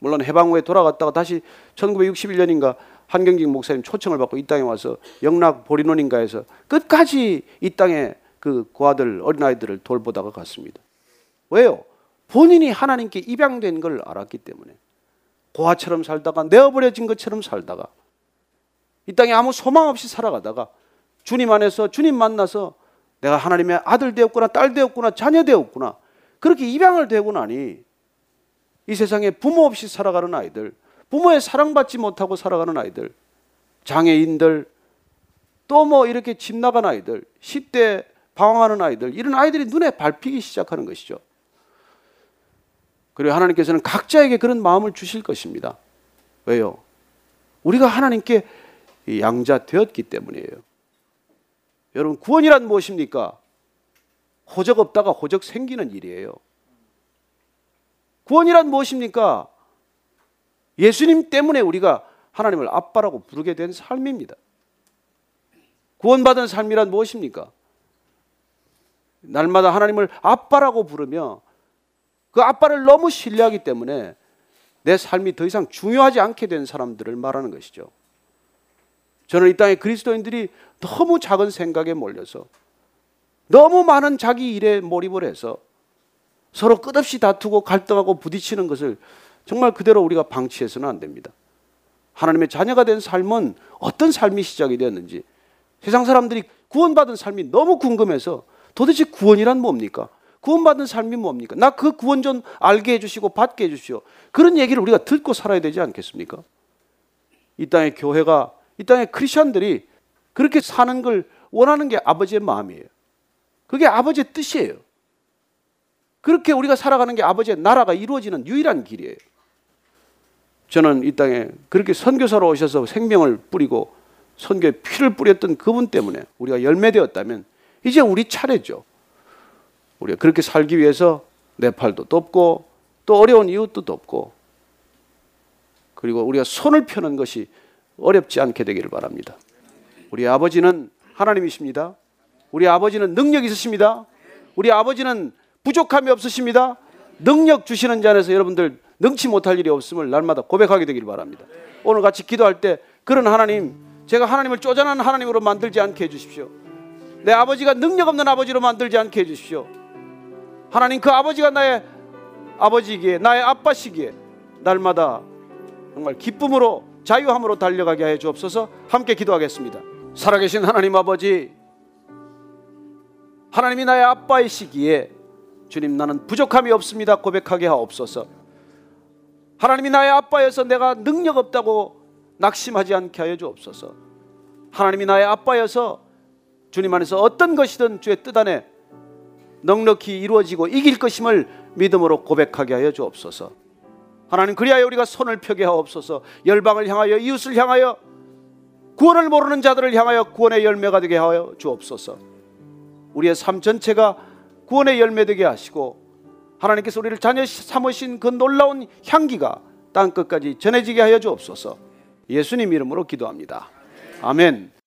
[SPEAKER 7] 물론 해방 후에 돌아갔다가 다시 1961년인가 한경직 목사님 초청을 받고 이 땅에 와서 영락 보리논인가에서 끝까지 이 땅에 그 고아들 어린아이들을 돌보다가 갔습니다. 왜요? 본인이 하나님께 입양된 걸 알았기 때문에 고아처럼 살다가 내어버려진 것처럼 살다가 이 땅에 아무 소망 없이 살아가다가 주님 안에서 주님 만나서 내가 하나님의 아들 되었구나 딸 되었구나 자녀 되었구나 그렇게 입양을 되고 나니 이 세상에 부모 없이 살아가는 아이들 부모의 사랑받지 못하고 살아가는 아이들 장애인들 또 뭐 이렇게 집 나간 아이들 10대 방황하는 아이들 이런 아이들이 눈에 밟히기 시작하는 것이죠. 그리고 하나님께서는 각자에게 그런 마음을 주실 것입니다. 왜요? 우리가 하나님께 양자 되었기 때문이에요. 여러분 구원이란 무엇입니까? 호적 없다가 호적 생기는 일이에요. 구원이란 무엇입니까? 예수님 때문에 우리가 하나님을 아빠라고 부르게 된 삶입니다. 구원받은 삶이란 무엇입니까? 날마다 하나님을 아빠라고 부르며 그 아빠를 너무 신뢰하기 때문에 내 삶이 더 이상 중요하지 않게 된 사람들을 말하는 것이죠. 저는 이 땅의 그리스도인들이 너무 작은 생각에 몰려서 너무 많은 자기 일에 몰입을 해서 서로 끝없이 다투고 갈등하고 부딪히는 것을 정말 그대로 우리가 방치해서는 안 됩니다. 하나님의 자녀가 된 삶은 어떤 삶이 시작이 되었는지 세상 사람들이 구원받은 삶이 너무 궁금해서 도대체 구원이란 뭡니까? 구원받은 삶이 뭡니까? 나 그 구원 좀 알게 해주시고 받게 해주시오. 그런 얘기를 우리가 듣고 살아야 되지 않겠습니까? 이 땅의 교회가, 이 땅의 크리스천들이 그렇게 사는 걸 원하는 게 아버지의 마음이에요. 그게 아버지의 뜻이에요. 그렇게 우리가 살아가는 게 아버지의 나라가 이루어지는 유일한 길이에요. 저는 이 땅에 그렇게 선교사로 오셔서 생명을 뿌리고 선교에 피를 뿌렸던 그분 때문에 우리가 열매되었다면 이제 우리 차례죠. 우리가 그렇게 살기 위해서 네팔도 돕고 또 어려운 이웃도 돕고 그리고 우리가 손을 펴는 것이 어렵지 않게 되기를 바랍니다. 우리 아버지는 하나님이십니다. 우리 아버지는 능력 있으십니다. 우리 아버지는 부족함이 없으십니다. 능력 주시는 자 안에서 여러분들 능치 못할 일이 없음을 날마다 고백하게 되길 바랍니다. 오늘 같이 기도할 때 그런 하나님, 제가 하나님을 쪼잔한 하나님으로 만들지 않게 해주십시오. 내 아버지가 능력 없는 아버지로 만들지 않게 해주십시오. 하나님 그 아버지가 나의 아버지기에 나의 아빠시기에 날마다 정말 기쁨으로 자유함으로 달려가게 해 주옵소서 함께 기도하겠습니다. 살아계신 하나님 아버지 하나님이 나의 아빠이시기에 주님 나는 부족함이 없습니다 고백하게 하옵소서 하나님이 나의 아빠여서 내가 능력 없다고 낙심하지 않게 하여 주옵소서 하나님이 나의 아빠여서 주님 안에서 어떤 것이든 주의 뜻 안에 넉넉히 이루어지고 이길 것임을 믿음으로 고백하게 하여 주옵소서. 하나님 그리하여 우리가 손을 펴게 하옵소서. 열방을 향하여 이웃을 향하여 구원을 모르는 자들을 향하여 구원의 열매가 되게 하여 주옵소서. 우리의 삶 전체가 구원의 열매 되게 하시고 하나님께서 우리를 자녀 삼으신 그 놀라운 향기가 땅 끝까지 전해지게 하여 주옵소서. 예수님 이름으로 기도합니다. 아멘.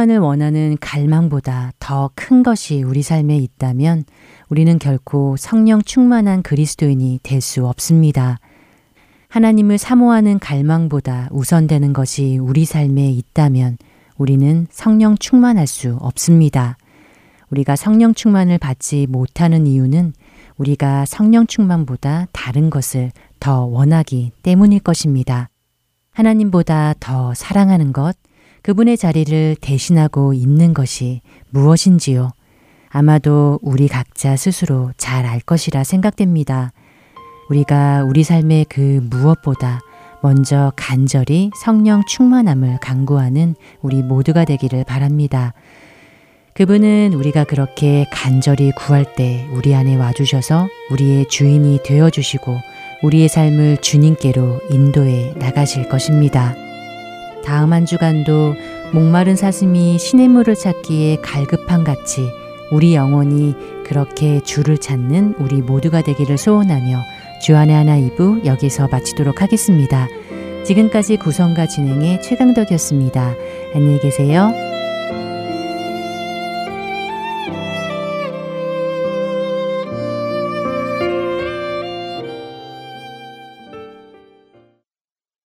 [SPEAKER 1] 충만을 원하는 갈망보다 더 큰 것이 우리 삶에 있다면 우리는 결코 성령 충만한 그리스도인이 될 수 없습니다. 하나님을 사모하는 갈망보다 우선되는 것이 우리 삶에 있다면 우리는 성령 충만할 수 없습니다. 우리가 성령 충만을 받지 못하는 이유는 우리가 성령 충만보다 다른 것을 더 원하기 때문일 것입니다. 하나님보다 더 사랑하는 것, 그분의 자리를 대신하고 있는 것이 무엇인지요? 아마도 우리 각자 스스로 잘 알 것이라 생각됩니다. 우리가 우리 삶의 그 무엇보다 먼저 간절히 성령 충만함을 강구하는 우리 모두가 되기를 바랍니다. 그분은 우리가 그렇게 간절히 구할 때 우리 안에 와주셔서 우리의 주인이 되어주시고 우리의 삶을 주님께로 인도해 나가실 것입니다. 다음 한 주간도 목마른 사슴이 시냇물을 찾기에 갈급한 같이 우리 영혼이 그렇게 주를 찾는 우리 모두가 되기를 소원하며 주안의 하나 2부 여기서 마치도록 하겠습니다. 지금까지 구성과 진행의 최강덕이었습니다. 안녕히 계세요.